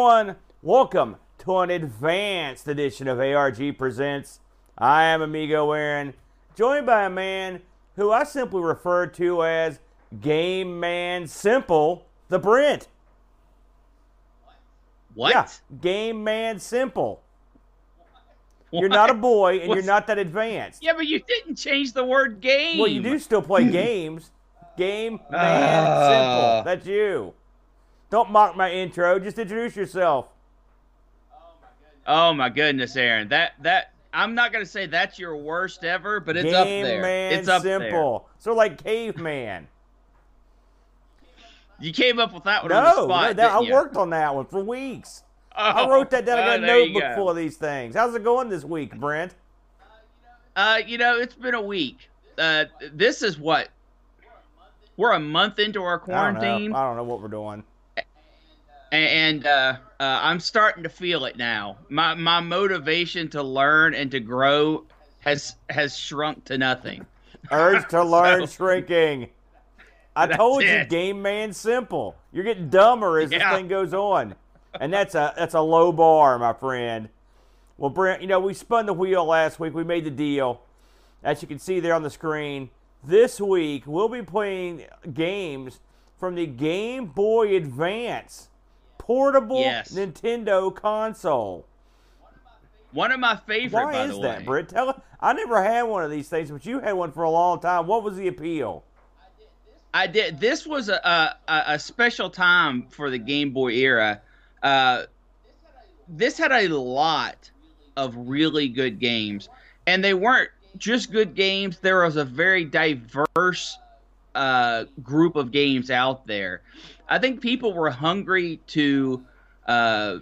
everyone. Welcome to an advanced edition of ARG Presents. I am Amigo Aaron, joined by a man who I simply refer to as Game Man Simple, the Brent. What? Yeah, Game Man Simple. You're not a boy and you're not that advanced. Yeah, but you didn't change the word game. Well, you do still play games. Game Man Ah. Simple. That's you. Don't mock my intro. Just introduce yourself. Oh my goodness, Aaron. That that I'm not gonna say that's your worst ever, but it's up there. Man it's up Simple. So like caveman. You came up with that one on the No, spot. no, that, I you? worked on that one for weeks. I Oh, wrote that down. I oh, got a notebook go. full of these things. How's it going this week, Brent? Uh, you know, it's been a week. Uh, this is what we're a month into our I don't quarantine, know. I don't know what we're doing. And uh, uh, I'm starting to feel it now. My my motivation to learn and to grow has has shrunk to nothing. Urge to learn So- shrinking. I told you, it. game man simple. You're getting dumber as this thing goes on, and that's a that's a low bar, my friend. Well, Brent, you know we spun the wheel last week. We made the deal, as you can see there on the screen. This week we'll be playing games from the Game Boy Advance portable Yes. Nintendo console. One of my favorite, Why by is that. Britt? Tell I never had one of these things, but you had one for a long time. What was the appeal? I did. This was a, a a special time for the Game Boy era. Uh, this had a lot of really good games, and they weren't just good games. There was a very diverse uh, group of games out there. I think people were hungry to uh,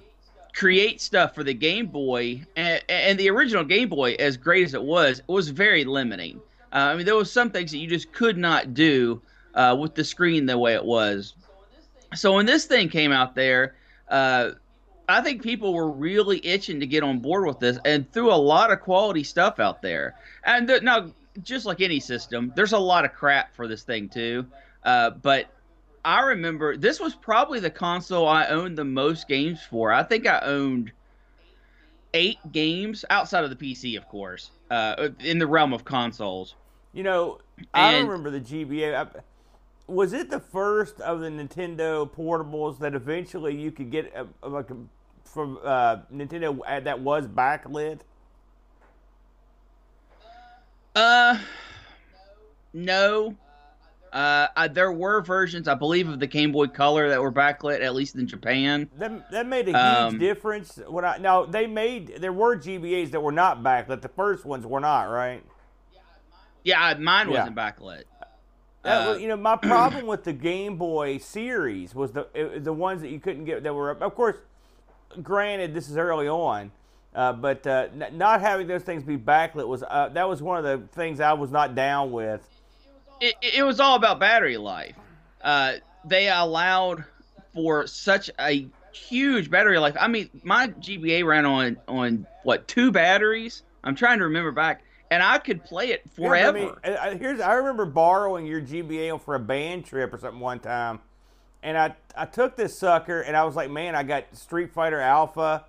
create stuff for the Game Boy, and, and the original Game Boy, as great as it was, it was very limiting. Uh, I mean, there was some things that you just could not do uh, with the screen the way it was. So when this thing came out there, uh, I think people were really itching to get on board with this, and threw a lot of quality stuff out there. And th- now, just like any system, there's a lot of crap for this thing too. Uh, but I remember this was probably the console I owned the most games for. I think I owned eight games outside of the PC, of course, uh, in the realm of consoles. You know, I And- remember the GBA. I- was it the first of the Nintendo portables that eventually you could get uh, like from uh, Nintendo uh, that was backlit? Uh, no. Uh, I, there were versions, I believe, of the Game Boy Color that were backlit, at least in Japan. That, that made a huge Um, difference. When I now they made there were GBAs that were not backlit. The first ones were not right. Yeah, mine wasn't backlit. That Uh, you know, my problem with the Game Boy series was the the ones that you couldn't get that were, of course, granted this is early on, uh, but uh, n- not having those things be backlit was uh, that was one of the things I was not down with. it, it was all about battery life. Uh, they allowed for such a huge battery life. I mean, my GBA ran on on what two batteries? I'm trying to remember back, and I could play it forever. I mean, I- here's I remember borrowing your GBA for a band trip or something one time, and I I took this sucker and I was like, man, I got Street Fighter Alpha,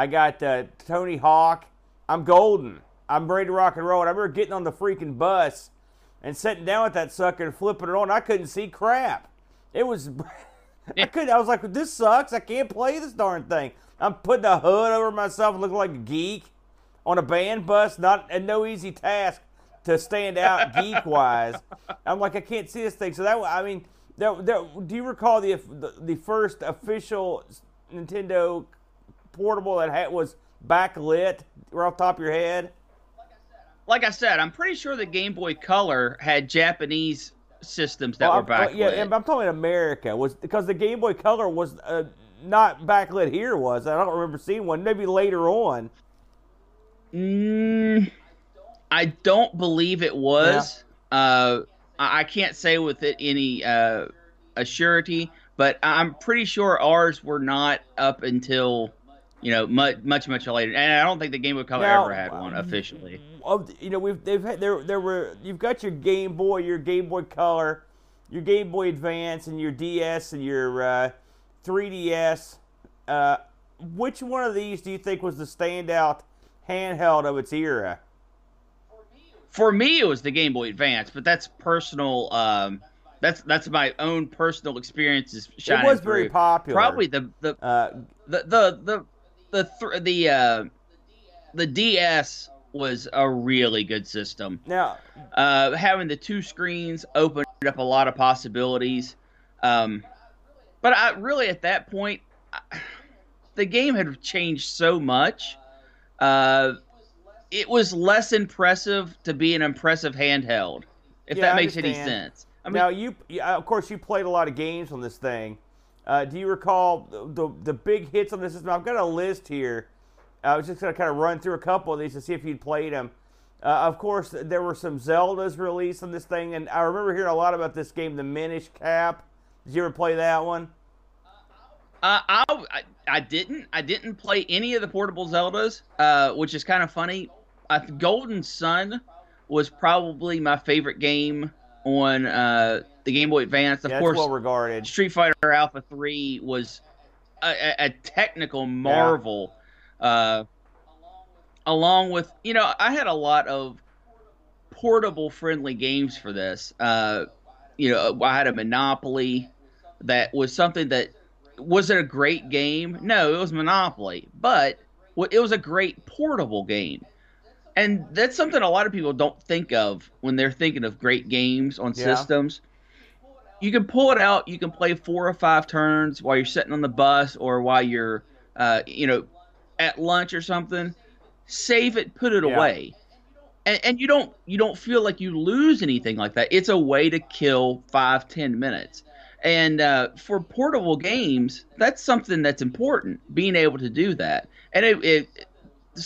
I got uh, Tony Hawk, I'm golden, I'm ready to rock and roll. And I remember getting on the freaking bus and sitting down with that sucker and flipping it on. I couldn't see crap. It was. I couldn't. I was like, "This sucks. I can't play this darn thing." I'm putting a hood over myself, looking like a geek on a band bus. Not and no easy task to stand out geek wise. I'm like, I can't see this thing. So that I mean, that, that, do you recall the, the the first official Nintendo portable that had was backlit? Right off the top of your head. like I said, I'm pretty sure the Game Boy Color had Japanese systems that Well, were uh, backlit. yeah, and I'm talking America was because the Game Boy Color was uh, not backlit here. Was I don't remember seeing one. Maybe later on. Mm, I don't believe it was. Uh, I I can't say with it any uh, surety, but I'm pretty sure ours were not up until you know much much much later. And I don't think the Game Boy Color Now, ever had one officially. Of you know we've they've had there there were you've got your Game Boy, your Game Boy Color, your Game Boy Advance, and your DS and your uh, 3DS. Uh, which one of these do you think was the standout handheld of its era? For me, it was the Game Boy Advance, but that's personal. Um, that's that's my own personal experiences. It was very through. popular. Probably the the Uh, the the the the th- the uh, the DS was a really good system. now, Uh, having the two screens opened up a lot of possibilities. Um, but I really at that point, I, the game had changed so much. Uh, it was less impressive to be an impressive handheld, if Yeah, that makes any sense. I mean, now you, of course, you played a lot of games on this thing. Uh, do you recall the, the the big hits on this system? I've got a list here. I was just gonna kind of run through a couple of these to see if you'd played them. Uh, of course, there were some Zeldas released on this thing, and I remember hearing a lot about this game, the Minish Cap. Did you ever play that one? Uh, I, I didn't I didn't play any of the portable Zeldas, uh, which is kind of funny. Golden Sun was probably my favorite game on uh, the Game Boy Advance. Of yeah, course, well regarded. Street Fighter Alpha Three was a, a, technical marvel. Uh, along with you know, I had a lot of portable friendly games for this. Uh, you know, I had a Monopoly that was something that was it a great game? No, it was Monopoly, but it was a great portable game. And that's something a lot of people don't think of when they're thinking of great games on Yeah. systems. You can pull it out, you can play four or five turns while you're sitting on the bus or while you're, uh, you know, at lunch or something. Save it, put it Yeah. away and, and you don't you don't feel like you lose anything like that it's a way to kill five ten minutes and uh, for portable games that's something that's important being able to do that and it, it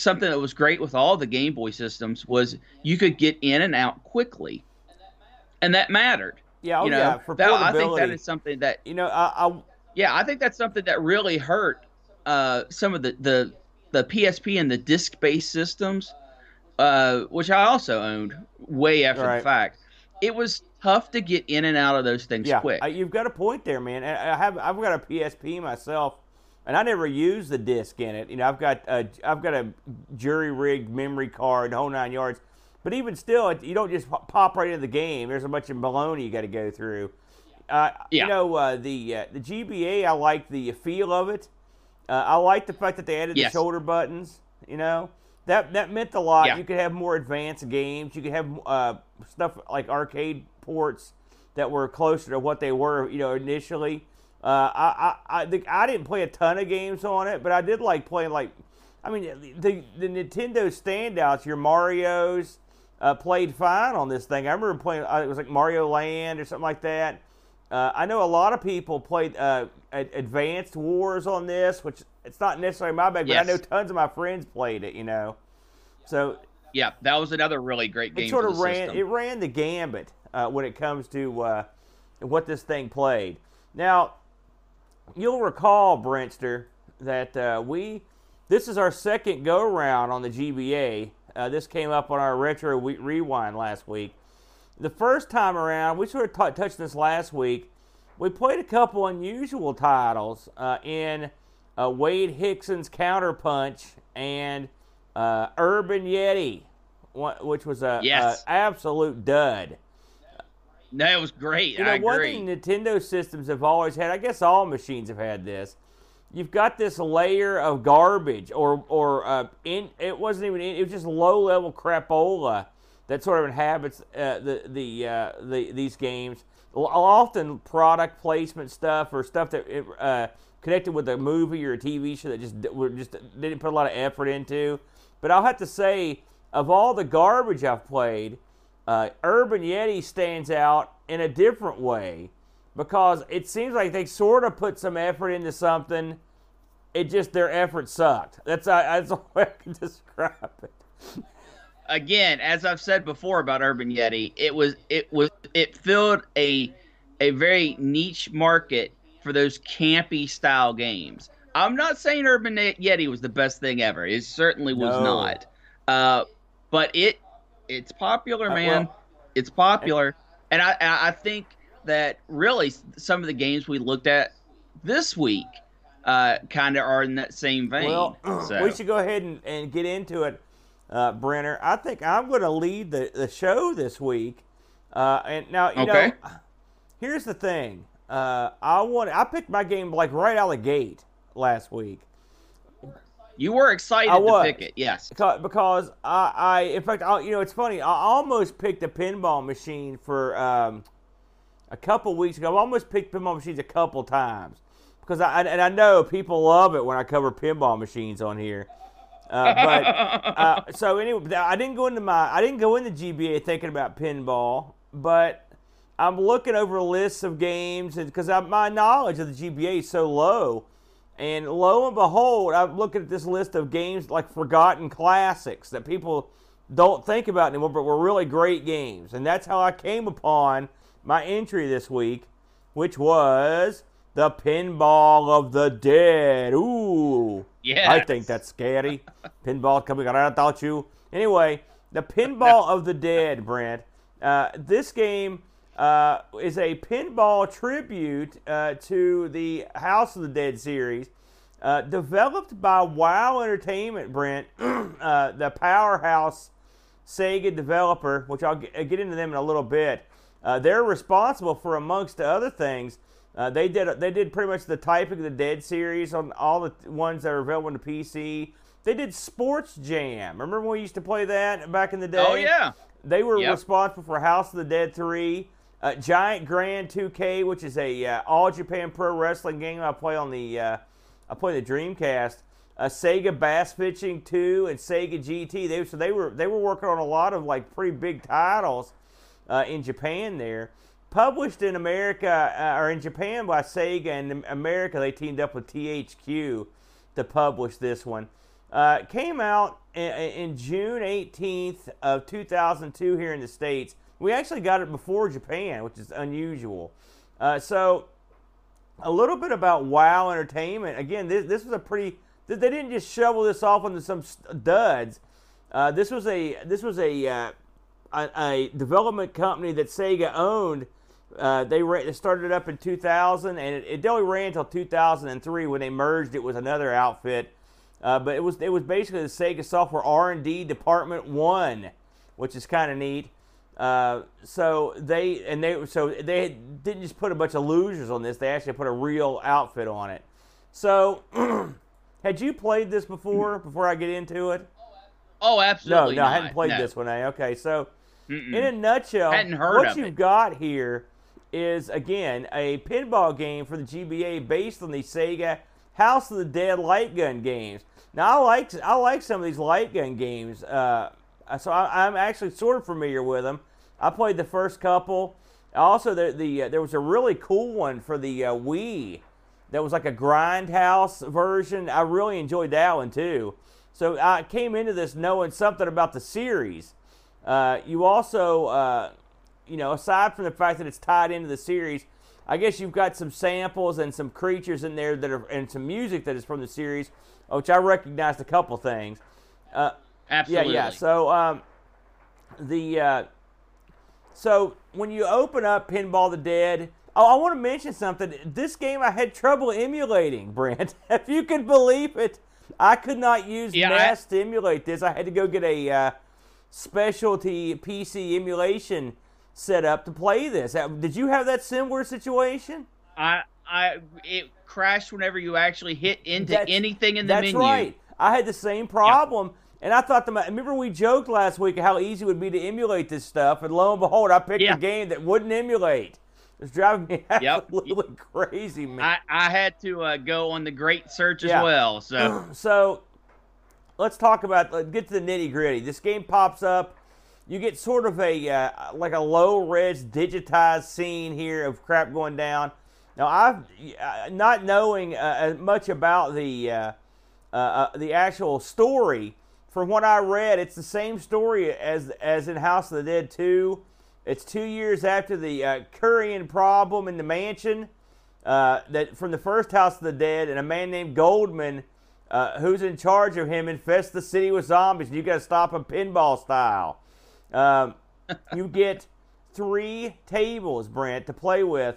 something that was great with all the game boy systems was you could get in and out quickly and that mattered Yeah, oh you know yeah, for that, i think that is something that you know, I, I yeah, I think that's something that really hurt uh, some of the, the the PSP and the disc-based systems, uh, which I also owned way after Right. the fact. It was tough to get in and out of those things yeah, quick. I, you've got a point there, man. I have I've got a PSP myself, and I never use the disc in it. You know, I've got a, I've got a jury rigged memory card, whole nine yards. But even still, it, you don't just pop- pop right into the game. There's a bunch of baloney you got to go through. Uh, Yeah. You know, uh, the uh, the GBA, I like the feel of it. Uh, I like the fact that they added Yes. the shoulder buttons. You know, that that meant a lot. Yeah. You could have more advanced games. You could have uh, stuff like arcade ports that were closer to what they were, you know, initially. Uh, I, I, I think I didn't play a ton of games on it, but I did like playing like, I mean, the the Nintendo standouts, your Mario's, uh, played fine on this thing. I remember playing, uh, it was like Mario Land or something like that. Uh, I know a lot of people played uh, Advanced Wars on this, which it's not necessarily my bag, but I know tons of my friends played it. You know, so yeah, that was another really great game. it sort of ran system. it ran the gambit uh, when it comes to uh, what this thing played. Now, you'll recall, Brentster, that uh, we this is our second go round on the GBA. Uh, this came up on our retro we- rewind last week. The first time around, we sort of t- touched this last week. We played a couple unusual titles uh, in uh, Wade Hixton's Counterpunch and uh, Urban Yeti, which was a, Yes. a absolute dud. No, it was great. You know, one thing Nintendo systems have always had, I guess all machines have had this. You've got this layer of garbage, or or uh, in it wasn't even in, it was just low level crapola that sort of inhabits uh, the the, uh, the these games. Often product placement stuff or stuff that it, uh, connected with a movie or a TV show that just were just didn't put a lot of effort into. But I'll have to say, of all the garbage I've played, uh, Urban Yeti stands out in a different way because it seems like they sort of put some effort into something. It just their effort sucked. That's uh, that's the way I can describe it. again, as I've said before about Urban Yeti, it was it was it filled a a very niche market for those campy style games. I'm not saying Urban Yeti was the best thing ever. It certainly was No. not. Uh, but it it's popular, Uh, man. well- it's popular, and I I I think that really some of the games we looked at this week uh, kind of are in that same vein. Well, so. we should go ahead and, and get into it, uh, Brenner. I think I'm going to lead the, the show this week. Uh, and now, you Okay. know, here's the thing. Uh, I want I picked my game like right out of the gate last week. You were excited I to was. pick it, yes. Because, because I, I, in fact, I, you know, it's funny. I almost picked a pinball machine for um, a couple weeks ago. I almost picked pinball machines a couple times because I, and I know people love it when I cover pinball machines on here. Uh, but uh, so anyway, I didn't go into my, I didn't go into GBA thinking about pinball, but I'm looking over lists of games because my knowledge of the GBA is so low. And lo and behold, I'm looking at this list of games like forgotten classics that people don't think about anymore, but were really great games. And that's how I came upon my entry this week, which was the Pinball of the Dead. Ooh. Yeah. I think that's scary. Pinball coming right out you. Anyway, the Pinball of the Dead, Brent. Uh, this game uh, is a pinball tribute uh, to the House of the Dead series, uh, developed by WoW Entertainment, Brent, uh, the powerhouse Sega developer, which I'll get, get into them in a little bit. Uh, they're responsible for, amongst other things, uh, they did they did pretty much the Typing of the Dead series on all the ones that are available on the PC. They did Sports Jam. Remember when we used to play that back in the day? Oh yeah. They were Yep. responsible for House of the Dead 3, uh, Giant Gram 2K, which is a uh, All Japan Pro Wrestling game I play on the uh, I play the Dreamcast. Uh, Sega Bass Fishing 2 and Sega GT. They so they were they were working on a lot of like pretty big titles uh, in Japan there. Published in America uh, or in Japan by Sega and America they teamed up with THQ to publish this one. Came out in, in June 18th of 2002 here in the states. We actually got it before Japan, which is unusual. Uh, so a little bit about WoW Entertainment. Again, this, this was a pretty. They didn't just shovel this off into some duds. Uh, this was a this was a, uh, a a development company that Sega owned. Uh, they, they started up in 2000, and it, it only ran until 2003 when they merged it with another outfit. Uh, but it was it was basically the Sega Software R&D Department One, which is kind of neat. Uh, so they and they so they didn't just put a bunch of losers on this; they actually put a real outfit on it. So, had you played this before? Before I get into it, Oh, absolutely. no, no, I hadn't played No. this one. Eh? Okay, so Mm-mm. in a nutshell, what you've it. got here is again a pinball game for the GBA based on the Sega House of the Dead light gun games. Now I like I like some of these light gun games, uh, so I, I'm actually sort of familiar with them. I played the first couple. Also, the, the uh, there was a really cool one for the uh, Wii that was like a grindhouse version. I really enjoyed that one too. So I came into this knowing something about the series. Uh, you also, uh, you know, aside from the fact that it's tied into the series, I guess you've got some samples and some creatures in there that are, and some music that is from the series, which I recognized a couple things. Uh, Absolutely. yeah, yeah. So um, the uh, so when you open up Pinball the Dead, oh, I want to mention something. This game I had trouble emulating, Brent. if you can believe it, I could not use Yeah, I- to emulate this. I had to go get a uh, specialty PC emulation set up to play this. Did you have that similar situation? I, I, it crashed whenever you actually hit into That's- anything in the That's menu. That's right. I had the same problem. And I thought, to my, remember we joked last week how easy it would be to emulate this stuff, and lo and behold, I picked Yeah. a game that wouldn't emulate. It's driving me Yep. absolutely crazy, man. I, I had to uh, go on the great search as well. So so let's talk about let's get to the nitty gritty. This game pops up. You get sort of a uh, like a low res digitized scene here of crap going down. Now I've uh, not knowing uh, as much about the uh, uh, the actual story. From what I read, it's the same story as as in House of the Dead 2. It's two years after the uh, Curien problem in the mansion uh, that from the first House of the Dead, and a man named Goldman, uh, who's in charge of him, infests the city with zombies. And you got to stop him pinball style. Um, you get three tables, Brent, to play with,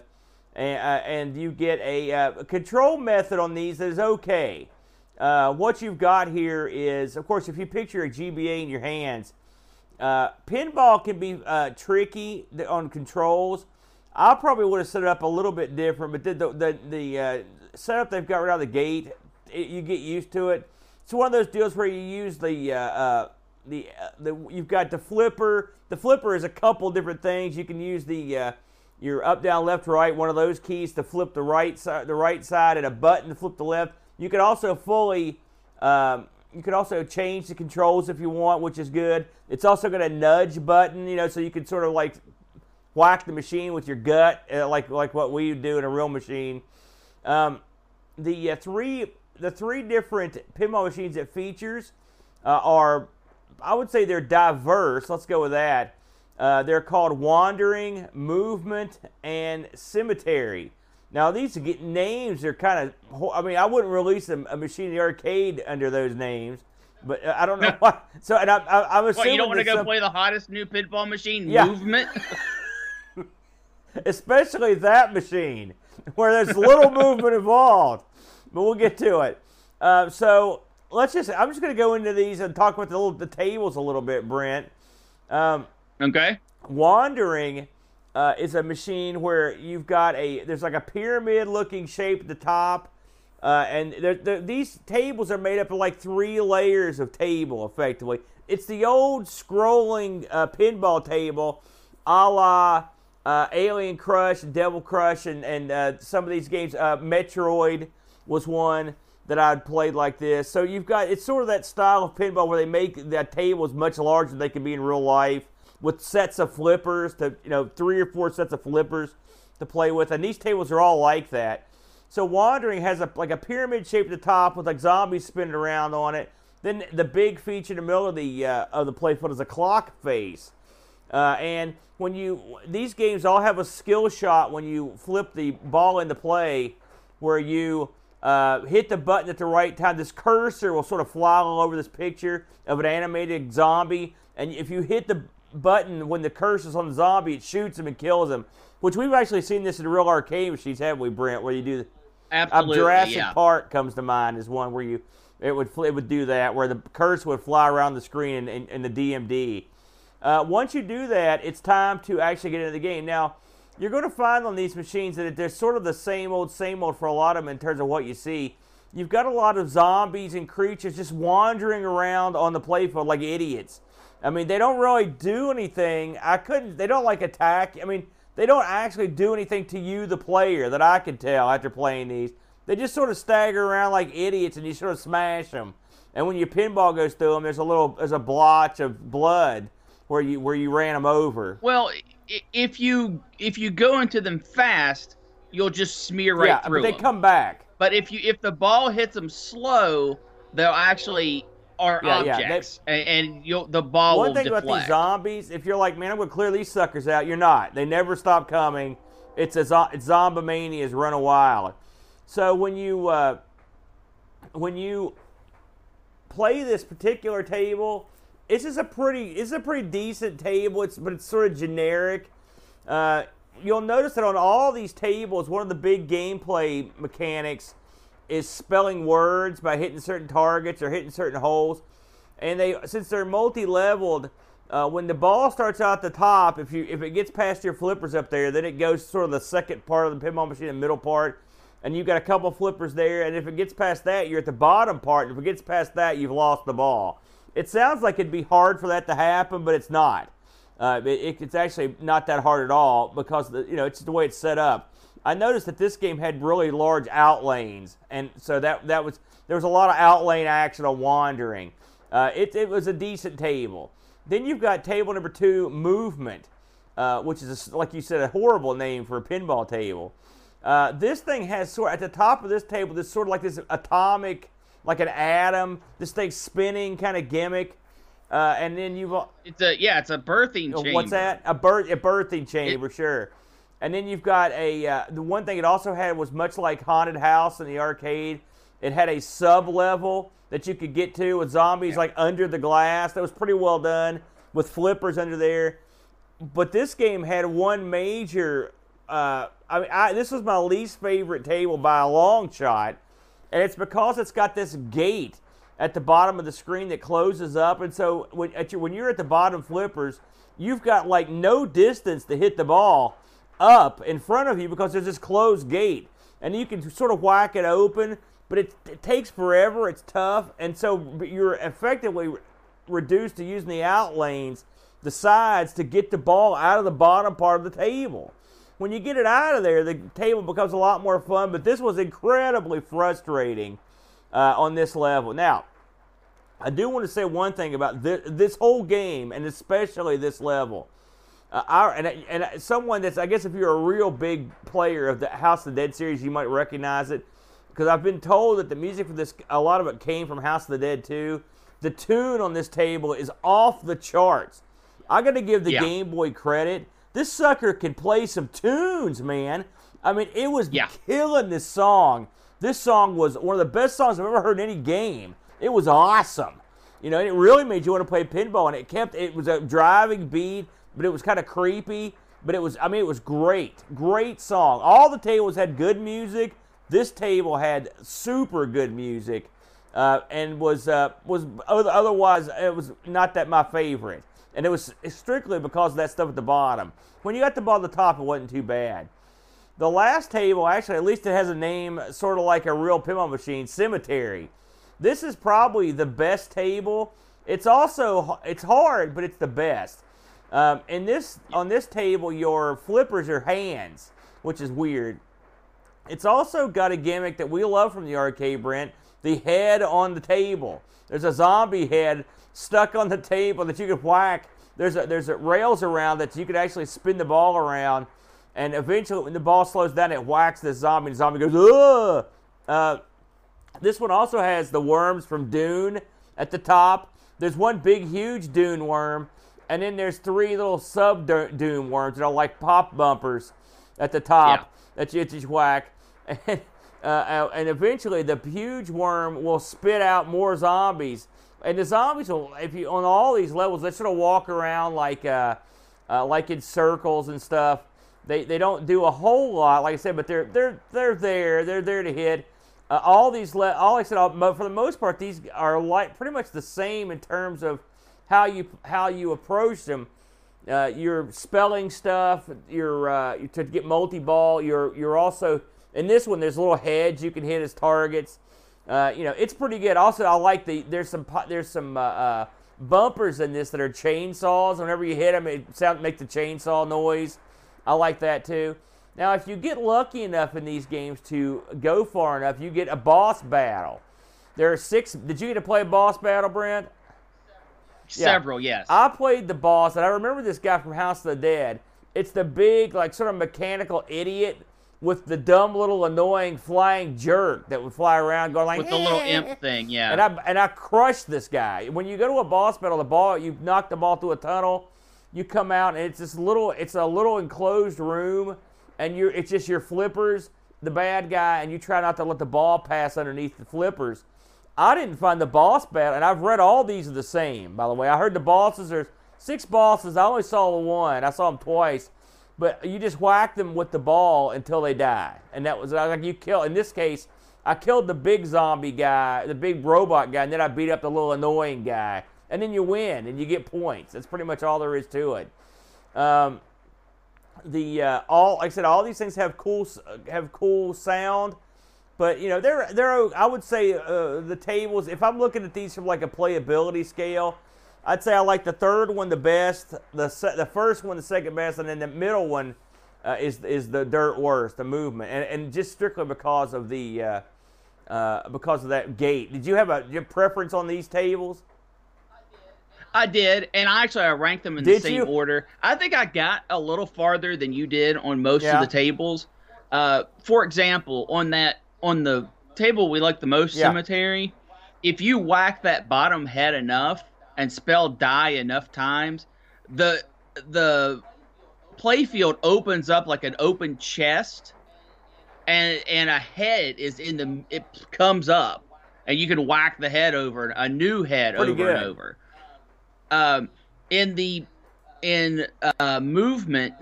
and, uh, and you get a, uh, a, control method on these that is okay. Uh, what you've got here is, of course, if you picture a GBA in your hands, uh, pinball can be uh, tricky on controls. I probably would have set it up a little bit different, but the the, the, uh, setup they've got right out of the gate, it, you get used to it. It's one of those deals where you use the the the you've got the flipper. The flipper is a couple different things. You can use the your up, down, left, right, one of those keys to flip the right side, the right side, and a button to flip the left. You can also fully, um, you can also change the controls if you want, which is good. It's also got a nudge button, you know, so you can sort of like whack the machine with your gut, uh, like like what we do in a real machine. Um, the uh, three the three different pinball machines it features uh, are, I would say they're diverse. Let's go with that. Uh, they're called Wandering, Movement, and Cemetery. Now these get names are kind of. I mean, I wouldn't release a, a machine in the arcade under those names, but uh, I don't know why. So, and I, I, I'm assuming. What, you don't want to go some, play the hottest new pinball machine, yeah. Movement. Especially that machine, where there's little movement involved. But we'll get to it. Uh, so let's just. I'm just going to go into these and talk about the little the tables a little bit, Brent. Um, Okay. Wandering uh, is a machine where you've got a there's like a pyramid looking shape at the top, uh, and they're, they're, these tables are made up of like three layers of table effectively. It's the old scrolling uh, pinball table, a la uh, Alien Crush, Devil Crush, and and uh, some of these games. Uh, Metroid was one that I'd played like this. So you've got it's sort of that style of pinball where they make that tables much larger than they can be in real life with sets of flippers to you know three or four sets of flippers to play with, and these tables are all like that. So Wandering has a like a pyramid shape at the top with like zombies spinning around on it. Then the big feature in the middle of the uh, of the playfield is a clock face, uh, and when you these games all have a skill shot when you flip the ball into play, where you uh, hit the button at the right time. This cursor will sort of fly all over this picture of an animated zombie, and if you hit the button when the curse is on the zombie, it shoots him and kills him. Which we've actually seen this in the real arcade machines, haven't we, Brent? Where you do the, Absolutely, uh, Jurassic yeah. Park comes to mind as one where you it would it would do that where the curse would fly around the screen in, in, in the DMD. Uh, once you do that, it's time to actually get into the game. Now, you're going to find on these machines that they're sort of the same old, same old for a lot of them in terms of what you see. You've got a lot of zombies and creatures just wandering around on the playfield like idiots. I mean, they don't really do anything. I couldn't. They don't like attack. I mean, they don't actually do anything to you, the player, that I can tell after playing these. They just sort of stagger around like idiots, and you sort of smash them. And when your pinball goes through them, there's a little, there's a blotch of blood where you where you ran them over. Well, if you if you go into them fast, you'll just smear right yeah, through. but they them. come back. But if you if the ball hits them slow, they'll actually are yeah, objects, yeah. and, and you'll the ball One thing deflect. about these zombies, if you're like, man, I'm gonna clear these suckers out, you're not. They never stop coming. It's a it's zombie mania is running wild. So when you uh, when you play this particular table, it's just a pretty it's a pretty decent table. It's but it's sort of generic. Uh, you'll notice that on all these tables, one of the big gameplay mechanics is spelling words by hitting certain targets or hitting certain holes. And they, since they're multi-leveled, uh, when the ball starts out the top, if you if it gets past your flippers up there, then it goes sort of the second part of the pinball machine, the middle part, and you've got a couple flippers there. And if it gets past that, you're at the bottom part. And if it gets past that, you've lost the ball. It sounds like it'd be hard for that to happen, but it's not. Uh, it, it's actually not that hard at all because the, you know it's the way it's set up. I noticed that this game had really large out lanes, and so that that was there was a lot of out lane action on wandering. Uh, it, it was a decent table. Then you've got table number two, movement, uh, which is a, like you said a horrible name for a pinball table. Uh, this thing has sort at the top of this table, this sort of like this atomic, like an atom, this thing spinning kind of gimmick. Uh, and then you've it's a yeah, it's a birthing chamber. What's that? A birth a birthing chamber, it, sure. And then you've got a uh, the one thing it also had was much like Haunted House in the arcade. It had a sub level that you could get to with zombies yeah. like under the glass. That was pretty well done with flippers under there. But this game had one major uh, I mean, I, this was my least favorite table by a long shot, and it's because it's got this gate at the bottom of the screen that closes up, and so when, your, when you're at the bottom flippers, you've got like no distance to hit the ball up in front of you because there's this closed gate, and you can sort of whack it open, but it, it takes forever. It's tough, and so you're effectively reduced to using the out lanes, the sides, to get the ball out of the bottom part of the table. When you get it out of there, the table becomes a lot more fun. But this was incredibly frustrating uh, on this level. Now, I do want to say one thing about this, this whole game, and especially this level. Uh, our, and, and someone that's, I guess, if you're a real big player of the House of the Dead series, you might recognize it. Because I've been told that the music for this, a lot of it came from House of the Dead too. The tune on this table is off the charts. I got to give the yeah. Game Boy credit. This sucker can play some tunes, man. I mean, it was yeah. killing this song. This song was one of the best songs I've ever heard in any game. It was awesome. You know, and it really made you want to play pinball, and it kept it was a driving beat, but it was kind of creepy. But it was, I mean, it was great, great song. All the tables had good music. This table had super good music, uh, and was uh, was otherwise it was not that my favorite. And it was strictly because of that stuff at the bottom. When you got the ball at the top, it wasn't too bad. The last table, actually, at least it has a name sort of like a real pinball machine, Cemetery. This is probably the best table. It's also it's hard, but it's the best. Um, in this on this table, your flippers are hands, which is weird. It's also got a gimmick that we love from the arcade, Brent. The head on the table. There's a zombie head stuck on the table that you could whack. There's a, there's a rails around that you could actually spin the ball around, and eventually when the ball slows down, it whacks the zombie. And the zombie goes, ugh. Uh, this one also has the worms from Dune at the top. There's one big, huge Dune worm, and then there's three little sub Dune worms that are like pop bumpers at the top yeah. that you just whack. And, uh, uh, and eventually, the huge worm will spit out more zombies. And the zombies will, if you on all these levels, they sort of walk around like uh, uh, like in circles and stuff. They, they don't do a whole lot, like I said, but they're they're they're there. They're there to hit. Uh, all these, le- all I said, all, for the most part, these are like pretty much the same in terms of how you how you approach them. Uh, spelling stuff. You're uh, to get multi ball. You're you're also in this one. There's little heads you can hit as targets. Uh, you know, it's pretty good. Also, I like the there's some there's some uh, uh, bumpers in this that are chainsaws. Whenever you hit them, it sound make the chainsaw noise. I like that too. Now, if you get lucky enough in these games to go far enough, you get a boss battle. There are six. Did you get to play a boss battle, Brent? Several, yeah. yes. I played the boss, and I remember this guy from House of the Dead. It's the big, like, sort of mechanical idiot with the dumb little annoying flying jerk that would fly around going like with the little imp eh. thing, yeah. And I and I crushed this guy. When you go to a boss battle, the ball you knock the ball through a tunnel, you come out and it's this little it's a little enclosed room and you it's just your flippers, the bad guy, and you try not to let the ball pass underneath the flippers. I didn't find the boss battle, and I've read all these are the same. By the way, I heard the bosses are six bosses. I only saw the one. I saw them twice, but you just whack them with the ball until they die, and that was like you kill. In this case, I killed the big zombie guy, the big robot guy, and then I beat up the little annoying guy, and then you win and you get points. That's pretty much all there is to it. Um, the uh, all like I said, all these things have cool have cool sound, but you know they're they're I would say uh, the tables. If I'm looking at these from like a playability scale, I'd say I like the third one the best, the se- the first one the second best, and then the middle one uh, is is the dirt worst, the movement, and, and just strictly because of the uh, uh, because of that gate. Did you have a your preference on these tables? I did, and I actually I ranked them in did the same you? order. I think I got a little farther than you did on most yeah. of the tables. Uh, for example, on that on the table we like the most, yeah. cemetery. If you whack that bottom head enough and spell die enough times, the the playfield opens up like an open chest, and and a head is in the it comes up, and you can whack the head over a new head Pretty over good. and over um, in the in uh, movement,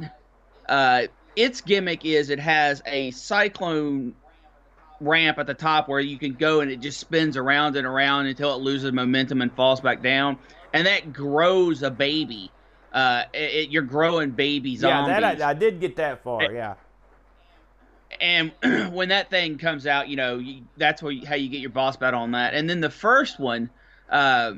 uh, its gimmick is it has a cyclone ramp at the top where you can go and it just spins around and around until it loses momentum and falls back down, and that grows a baby. Uh, it, you're growing baby zombies. Yeah, that I, I did get that far. Yeah. and when that thing comes out, you know you, that's where you, how you get your boss battle on that. And then the first one, uh,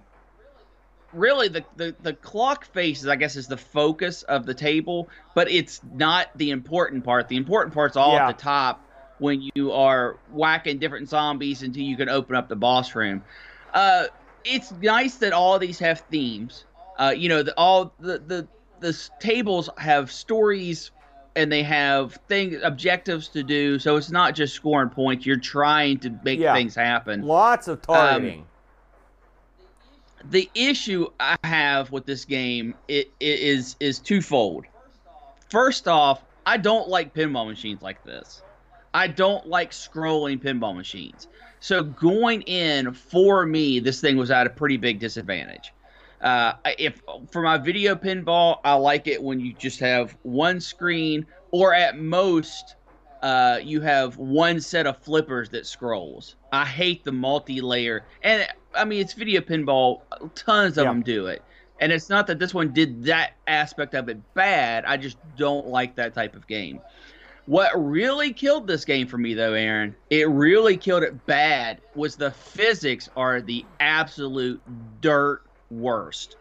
really the, the the clock faces, I guess, is the focus of the table, but it's not the important part. The important part's all Yeah. at the top when you are whacking different zombies until you can open up the boss room. Uh, it's nice that all these have themes. Uh, you know, the, all the the the tables have stories and they have thing objectives to do. So it's not just scoring points. You're trying to make Yeah. things happen. Lots of targeting. The issue I have with this game it, it is is twofold. First off, I don't like pinball machines like this. I don't like scrolling pinball machines. So going in for me, this thing was at a pretty big disadvantage. Uh, if for my video pinball, I like it when you just have one screen, or at most, uh, you have one set of flippers that scrolls. I hate the multi-layer, and I mean it's video pinball. Tons of Yeah. them do it, and it's not that this one did that aspect of it bad. I just don't like that type of game. What really killed this game for me, though, Aaron, it really killed it bad, was the physics are the absolute dirt worst.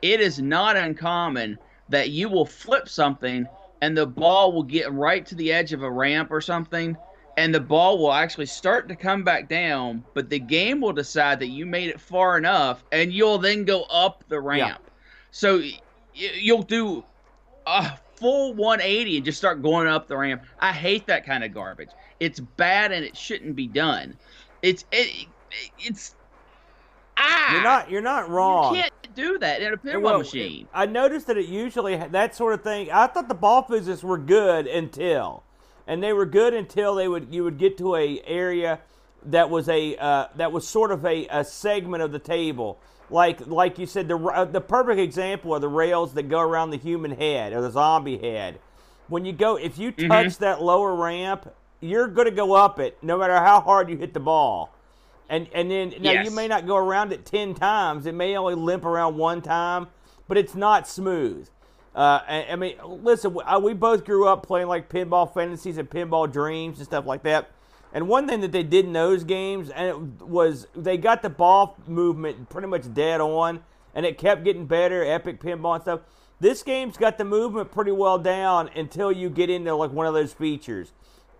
It is not uncommon that you will flip something and the ball will get right to the edge of a ramp or something, and the ball will actually start to come back down, but the game will decide that you made it far enough, and you'll then go up the ramp. So you'll do a full 180 and just start going up the ramp. I hate that kind of garbage. It's bad and it shouldn't be done. It's it, it's ah. You're not you're not wrong. You can't do that in a pinball Well, machine. I noticed that it usually that sort of thing. I thought the ball physics were good until, and they were good until they would you would get to a area that was a uh, that was sort of a, a segment of the table. Like like you said, the uh, the perfect example are the rails that go around the human head or the zombie head. When you go, if you touch that lower ramp, you're going to go up it, no matter how hard you hit the ball. And and then now you may not go around it ten times. It may only limp around one time, but it's not smooth. Uh, I, I mean, listen, we, uh, we both grew up playing like pinball fantasies and pinball dreams and stuff like that. And one thing that they did in those games, and it was they got the ball movement pretty much dead on, and it kept getting better. Epic pinball and stuff. This game's got the movement pretty well down until you get into like one of those features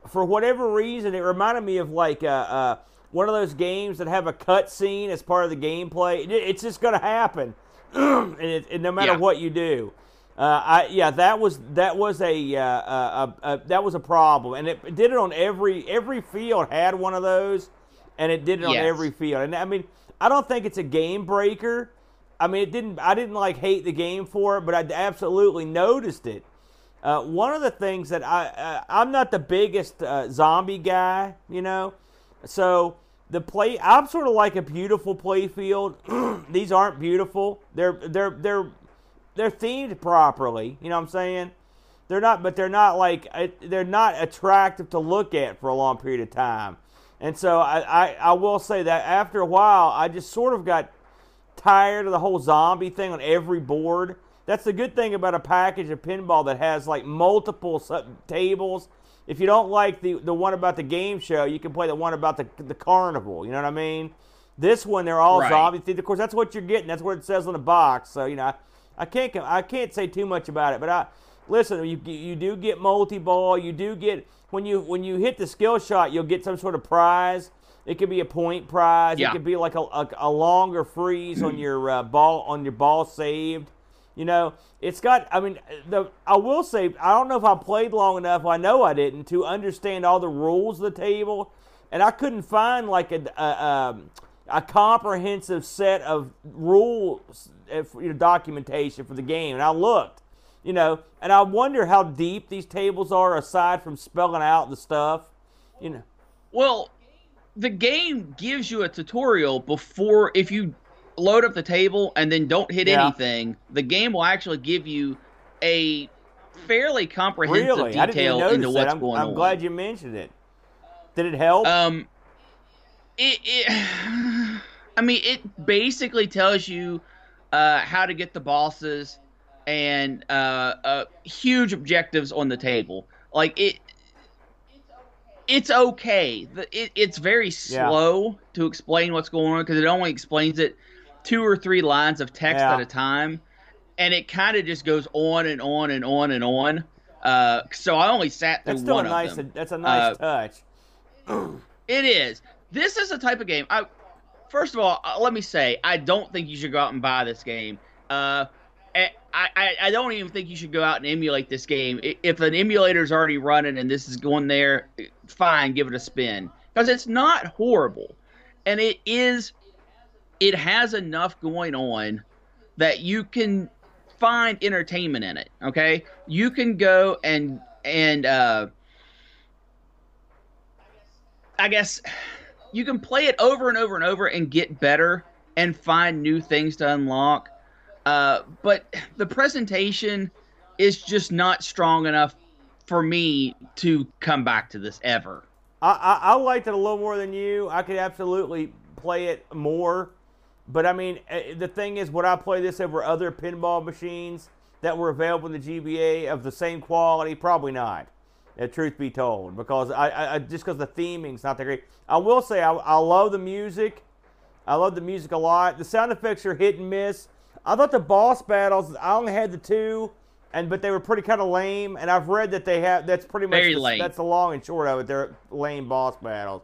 for whatever reason, it reminded me of like uh, uh, one of those games that have a cut scene as part of the gameplay. It- it's just going to happen, and, it, and no matter Yeah. what you do. Uh, I yeah, that was that was a, uh, uh, uh, uh, that was a problem, and it, did it on every every field had one of those, and it did it on every field. And I mean, I don't think it's a game breaker. I mean, it didn't. I didn't like hate the game for it, but I absolutely noticed it. Uh, one of the things that I uh, I'm not the biggest uh, zombie guy, you know, so the play I'm sort of like a beautiful play field. These aren't beautiful. They're they're they're they're themed properly. You know what I'm saying? They're not, but they're not like uh, they're not attractive to look at for a long period of time. And so I, I, I will say that after a while, I just sort of got tired of the whole zombie thing on every board. That's the good thing about a package of pinball that has like multiple su- tables. If you don't like the the one about the game show, you can play the one about the the carnival. You know what I mean? This one, they're all Right. zombie themed. Of course, that's what you're getting. That's what it says on the box. So you know, I, can't I can't say too much about it. But I listen. You you do get multi ball. You do get when you when you hit the skill shot, you'll get some sort of prize. It could be a point prize. Yeah. It could be like a, a, a longer freeze on your uh, ball on your ball saved. You know, it's got. I mean, the I will say I don't know if I played long enough. I know I didn't to understand all the rules of the table, and I couldn't find like a a, um, a comprehensive set of rules uh, you know, documentation for the game. And I looked, you know, and I wonder how deep these tables are aside from spelling out the stuff. You know, Well, the game gives you a tutorial before if you load up the table and then don't hit Yeah. anything, the game will actually give you a fairly comprehensive really, I didn't even detail into what's I'm, going I'm on. glad you mentioned it. Did it help? Um, it, it I mean, it basically tells you uh, how to get the bosses and uh, uh, huge objectives on the table. Like it, it's okay. The, it, it's very Yeah. slow to explain what's going on because it only explains it two or three lines of text Yeah. at a time, and it kind of just goes on and on and on and on. Uh, so I only sat through that's still a one of nice. them. That's a nice Uh, touch. It is. This is a type of game. I first of all, uh, let me say, I don't think you should go out and buy this game. Uh, I, I, I don't even think you should go out and emulate this game. If an emulator is already running and this is going there, fine, give it a spin because it's not horrible, and it is. It has enough going on that you can find entertainment in it. Okay, you can go and and uh, I guess you can play it over and over and over and get better and find new things to unlock. Uh, but the presentation is just not strong enough for me to come back to this ever. I, I, I liked it a little more than you. I could absolutely play it more. But I mean, eh, the thing is, would I play this over other pinball machines that were available in the GBA of the same quality? Probably not. Truth be told, because I, I, just because the theming's not that great. I will say I, I love the music. I love the music a lot. The sound effects are hit and miss. I thought the boss battles. I only had the two, and but they were pretty kind of lame. And I've read that they have. That's pretty much Very the, lame. that's the long and short of it. They're lame boss battles.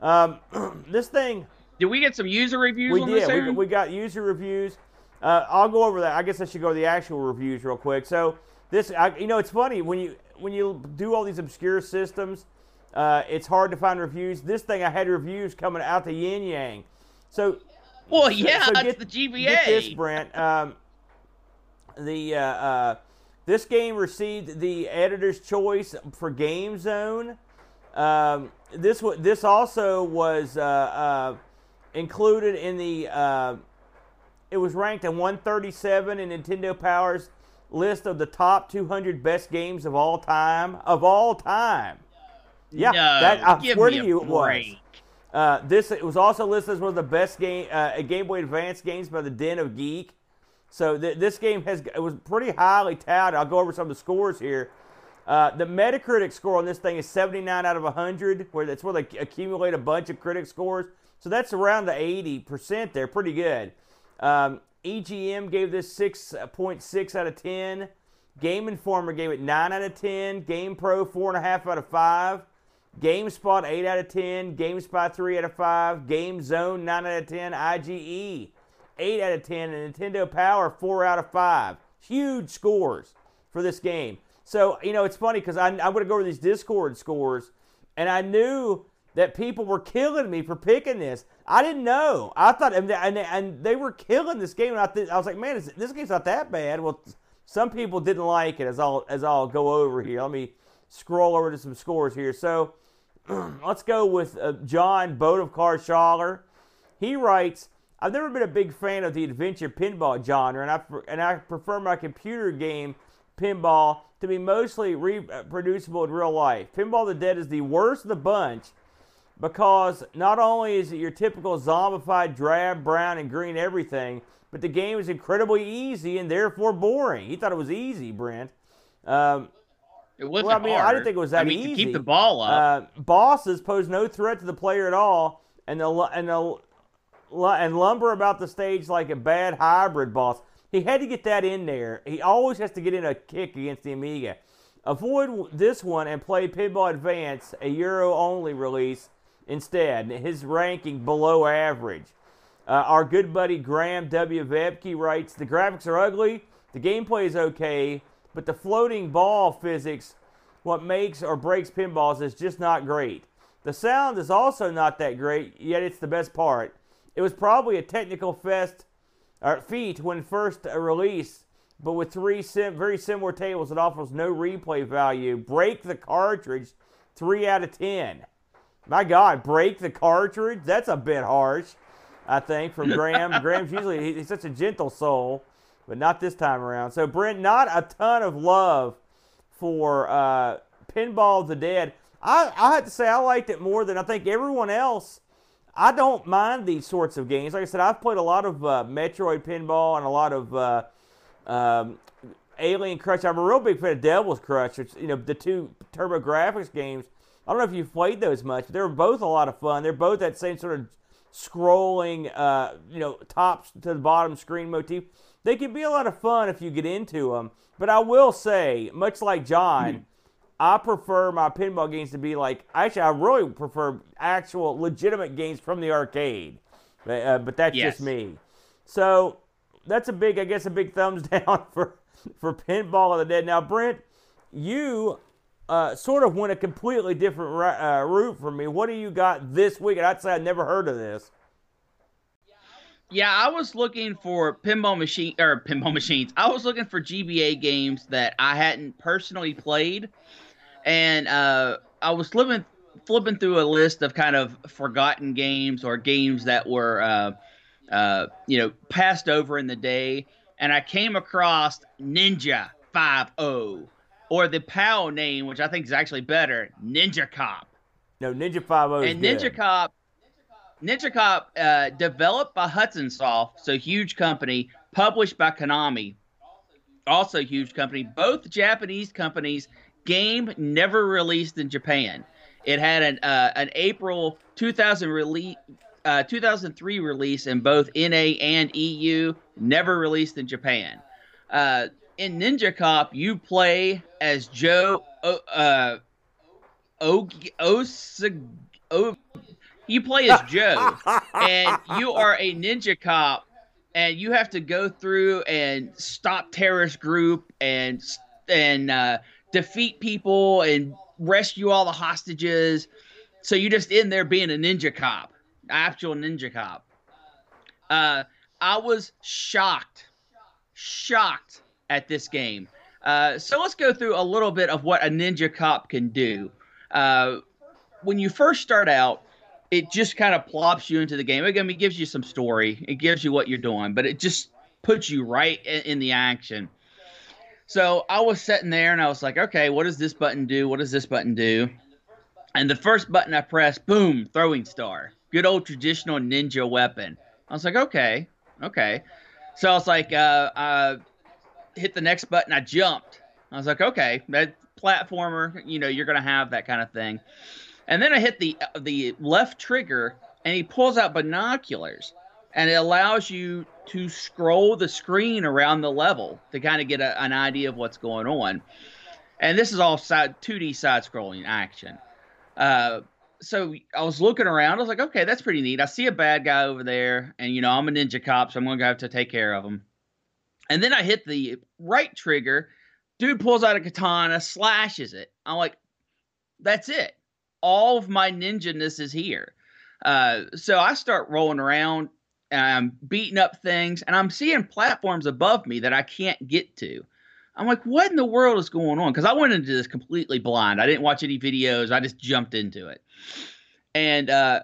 Um, this thing Did we get some user reviews we on did. this? We, we got user reviews. Uh, I'll go over that. I guess I should go to the actual reviews real quick. So this, I, you know, it's funny when you when you do all these obscure systems, uh, it's hard to find reviews. This thing, I had reviews coming out the yin yang. So well, yeah, so get- the GBA. Get this, Brent. Um, the uh, uh, this game received the editor's choice for Game Zone. Um, this this also was uh, uh, included in the. Uh, it was ranked at 137 in Nintendo Power's list of the top 200 best games of all time. Of all time. Yeah, no, that I give swear me to you, it was. Uh, this it was also listed as one of the best game uh, Game Boy Advance games by the Den of Geek. So th- this game has it was pretty highly touted. I'll go over some of the scores here. Uh, the Metacritic score on this thing is 79 out of 100, where that's where they accumulate a bunch of critic scores. So that's around the 80% there, pretty good. Um, EGM gave this 6.6 uh, out of 10. Game Informer gave it 9 out of 10. Game Pro 4.5 out of 5. GameSpot 8 out of 10, GameSpot 3 out of 5, Game Zone 9 out of 10, IGN 8 out of 10, and Nintendo Power 4 out of 5. Huge scores for this game. So, you know, it's funny because I'm going to go over these Discord scores, and I knew that people were killing me for picking this. I didn't know. I thought, and, and, and they were killing this game, and I, th- I was like, man, is, this game's not that bad. Well, some people didn't like it, as I'll, as I'll go over here. Let me scroll over to some scores here. So, let's go with uh, John Bodovkar Schaller. He writes, I've never been a big fan of the adventure pinball genre, and I, and I prefer my computer game pinball to be mostly reproducible in real life. Pinball the Dead is the worst of the bunch because not only is it your typical zombified drab, brown, and green everything, but the game is incredibly easy and therefore boring. He thought it was easy, Brent. Um, It wasn't well, I mean, I didn't think it was that I mean, easy. keep the ball up. Uh, bosses pose no threat to the player at all, and the and the and lumber about the stage like a bad hybrid boss. He had to get that in there. He always has to get in a kick against the Amiga. Avoid this one and play Pinball Advance, a Euro only release instead. His ranking below average. Uh, our good buddy Graham W. Vebke writes The graphics are ugly, the gameplay is okay, but the floating ball physics, what makes or breaks pinballs, is just not great. The sound is also not that great, yet it's the best part. It was probably a technical fest or feat when first released, but with three sim- very similar tables, it offers no replay value. Break the cartridge, 3 out of 10. My God, break the cartridge? That's a bit harsh, I think, from Graham. Graham's usually, he's such a gentle soul, but not this time around. So, Brent, not a ton of love for uh, Pinball of the Dead. I, I have to say I liked it more than I think everyone else. I don't mind these sorts of games. Like I said, I've played a lot of uh, Metroid Pinball and a lot of uh, um, Alien Crush. I'm a real big fan of Devil's Crush. Which, you know, the two TurboGrafx games. I don't know if you've played those much. They're both a lot of fun. They're both that same sort of scrolling, uh, you know, top to the bottom screen motif. They can be a lot of fun if you get into them. But I will say, much like John, mm-hmm. I prefer my pinball games to be like. Actually, I really prefer actual legitimate games from the arcade. Uh, but that's yes. just me. So that's a big, I guess, a big thumbs down for for pinball of the dead. Now, Brent, you uh, sort of went a completely different uh, route for me. What do you got this week? And I'd say I'd never heard of this. Yeah, I was looking for pinball machine or pinball machines. I was looking for GBA games that I hadn't personally played, and uh, I was flipping flipping through a list of kind of forgotten games or games that were uh, uh, you know passed over in the day, and I came across Ninja Five O or the PAL name, which I think is actually better, Ninja Cop. No, Ninja Five O. And Ninja good. Cop, Ninja Cop, uh, developed by Hudson Soft, so huge company, published by Konami, also huge company. Both Japanese companies. Game never released in Japan. It had an uh, an April 2000 release. Uh, 2003 release in both NA and EU, never released in Japan. Uh, in Ninja Cop, you play as Joe. Uh, o, o, o, you play as Joe, and you are a ninja cop, and you have to go through and stop terrorist group and and uh, defeat people and rescue all the hostages. So you're just in there being a ninja cop, actual ninja cop. Uh, I was shocked, shocked at this game. Uh, so let's go through a little bit of what a ninja cop can do. Uh, when you first start out, it just kind of plops you into the game. Again, it gives you some story, it gives you what you're doing, but it just puts you right in, in the action. So I was sitting there and I was like, okay, what does this button do? What does this button do? And the first button I pressed, boom, throwing star. Good old traditional ninja weapon. I was like, okay, okay. So I was like, uh, uh, hit the next button, I jumped. I was like, okay, that platformer, you know, you're gonna have that kind of thing. And then I hit the the left trigger, and he pulls out binoculars, and it allows you to scroll the screen around the level to kind of get a, an idea of what's going on. And this is all side 2D side scrolling action. Uh, so I was looking around. I was like, okay, that's pretty neat. I see a bad guy over there, and you know I'm a ninja cop, so I'm gonna have to take care of him. And then I hit the right trigger. Dude pulls out a katana, slashes it. I'm like, that's it. All of my ninja-ness is here. Uh, so I start rolling around and I'm beating up things, and I'm seeing platforms above me that I can't get to. I'm like, what in the world is going on? Because I went into this completely blind. I didn't watch any videos. I just jumped into it. And uh,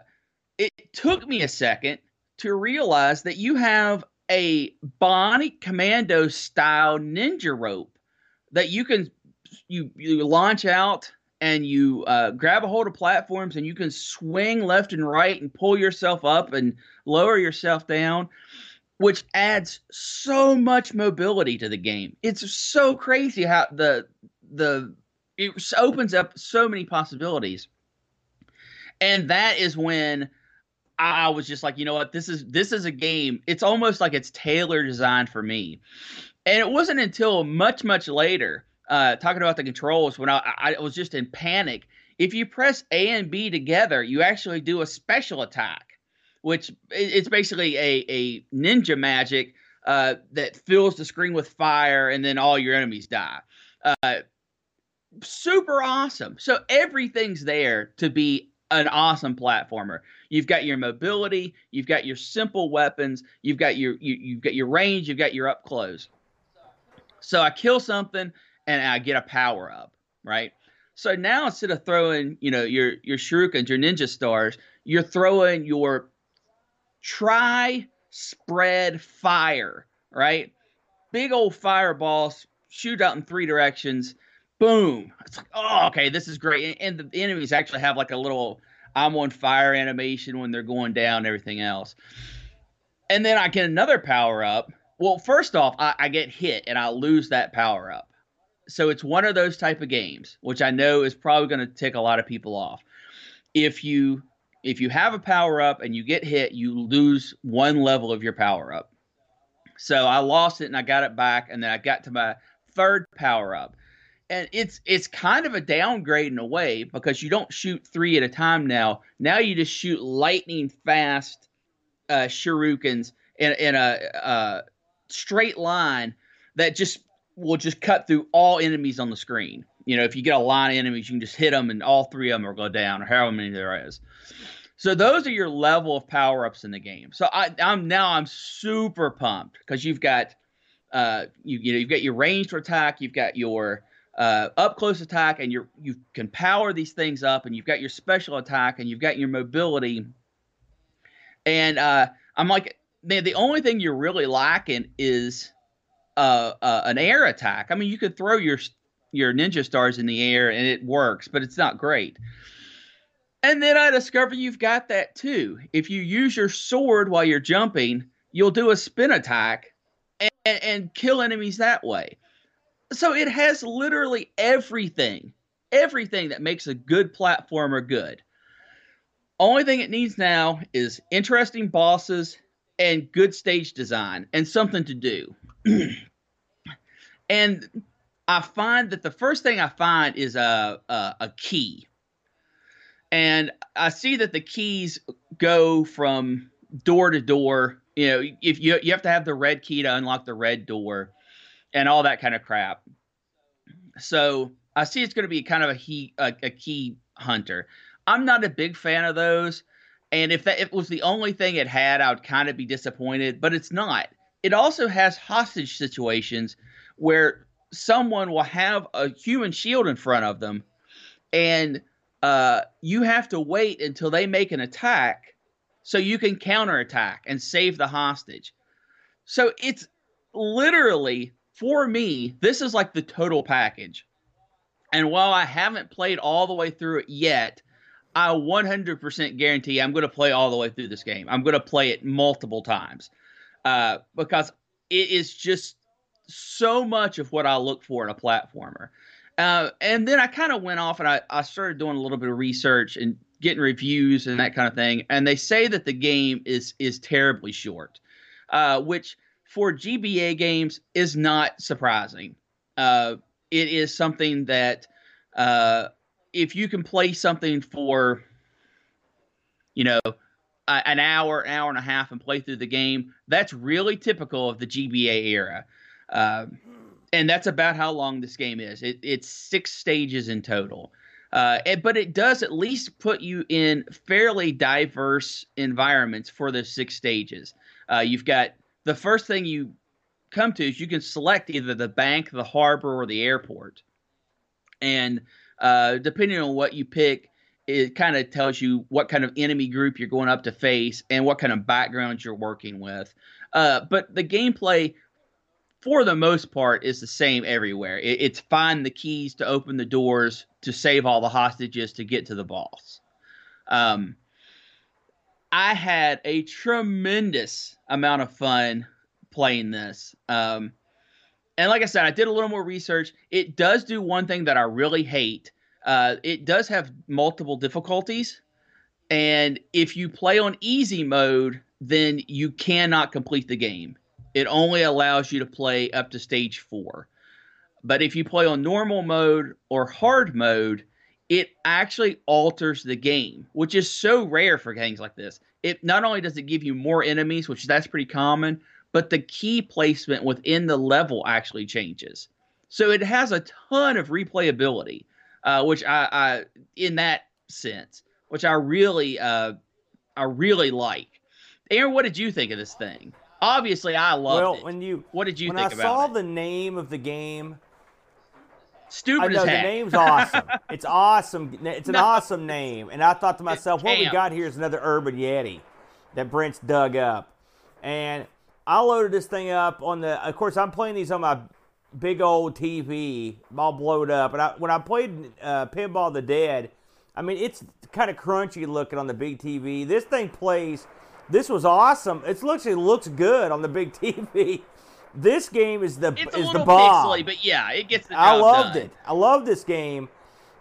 it took me a second to realize that you have a Bionic Commando style ninja rope that you can you you launch out and you uh, grab a hold of platforms and you can swing left and right and pull yourself up and lower yourself down which adds so much mobility to the game. It's so crazy how the the it opens up so many possibilities. And that is when I was just like, you know what, this is this is a game. It's almost like it's tailor designed for me. And it wasn't until much much later, uh, talking about the controls, when I, I was just in panic. If you press A and B together, you actually do a special attack, which it's basically a a ninja magic uh, that fills the screen with fire, and then all your enemies die. Uh, super awesome. So everything's there to be an awesome platformer. You've got your mobility, you've got your simple weapons, you've got your you, you've got your range, you've got your up close. So I kill something and I get a power up, right? So now instead of throwing, you know, your your shurikens, your ninja stars, you're throwing your try spread fire, right? Big old fireballs shoot out in three directions boom. It's like, oh, okay, this is great. And, and the enemies actually have like a little I'm on fire animation when they're going down and everything else. And then I get another power up. Well, first off, I, I get hit and I lose that power up. So it's one of those type of games, which I know is probably going to tick a lot of people off. If you if you have a power up and you get hit, you lose one level of your power up. So I lost it and I got it back, and then I got to my third power up and it's it's kind of a downgrade in a way because you don't shoot three at a time now. Now you just shoot lightning fast uh, shurikens in, in a, a straight line that just will just cut through all enemies on the screen. You know, if you get a line of enemies, you can just hit them, and all three of them will go down, or however many there is. So those are your level of power ups in the game. So I, I'm now I'm super pumped because you've got uh you you know you've got your ranged attack, you've got your uh, up close attack, and you you can power these things up, and you've got your special attack, and you've got your mobility. And uh, I'm like, man, the only thing you're really lacking is uh, uh, an air attack. I mean, you could throw your your ninja stars in the air and it works, but it's not great. And then I discover you've got that too. If you use your sword while you're jumping, you'll do a spin attack and, and kill enemies that way. So it has literally everything, everything that makes a good platformer good. Only thing it needs now is interesting bosses and good stage design and something to do. and I find that the first thing I find is a, a, a key. And I see that the keys go from door to door. You know, if you you have to have the red key to unlock the red door and all that kind of crap. So I see it's going to be kind of a, he, a, a key hunter. I'm not a big fan of those. And if that if it was the only thing it had, I would kind of be disappointed, but it's not. It also has hostage situations where someone will have a human shield in front of them, and uh, you have to wait until they make an attack so you can counterattack and save the hostage. So it's literally for me, this is like the total package. And while I haven't played all the way through it yet, I 100% guarantee I'm going to play all the way through this game. I'm going to play it multiple times uh, because it is just so much of what I look for in a platformer. Uh, and then I kind of went off and I, I started doing a little bit of research and getting reviews and that kind of thing. And they say that the game is is terribly short, uh, which – for GBA games is not surprising. Uh, it is something that uh, if you can play something for, you know, an hour, an hour and a half, and play through the game, that's really typical of the GBA era. Uh, and that's about how long this game is. It, it's six stages in total. Uh, but it does at least put you in fairly diverse environments for the six stages. Uh, you've got the first thing you come to is you can select either the bank, the harbor, or the airport. And uh, depending on what you pick, it kind of tells you what kind of enemy group you're going up to face and what kind of background you're working with. Uh, but the gameplay, for the most part, is the same everywhere. It, it's find the keys to open the doors to save all the hostages to get to the boss. Um, I had a tremendous amount of fun playing this. Um, and like I said, I did a little more research. It does do one thing that I really hate. Uh, it does have multiple difficulties, and if you play on easy mode, then you cannot complete the game. It only allows you to play up to stage four. But if you play on normal mode or hard mode, it actually alters the game, which is so rare for games like this. It not only does it give you more enemies, which that's pretty common, but the key placement within the level actually changes. So it has a ton of replayability, uh, which I, I, in that sense, which I really, uh, I really like. Aaron, what did you think of this thing? Obviously, I loved well, it. when you what did you when think I about saw it? the name of the game, Stupid I know the name's awesome. It's awesome. It's an No. awesome name. And I thought to myself, what we got here is another Urban Yeti that Brent's dug up. And I loaded this thing up on the. Of course, I'm playing these on my big old TV, all blowed up. And I, when I played uh, Pinball of the Dead, I mean, it's kind of crunchy looking on the big TV. This thing plays. This was awesome. It looks it looks good on the big TV. This game is the It's is the bomb. pixely, but yeah, it gets the job I loved done. it. I love this game.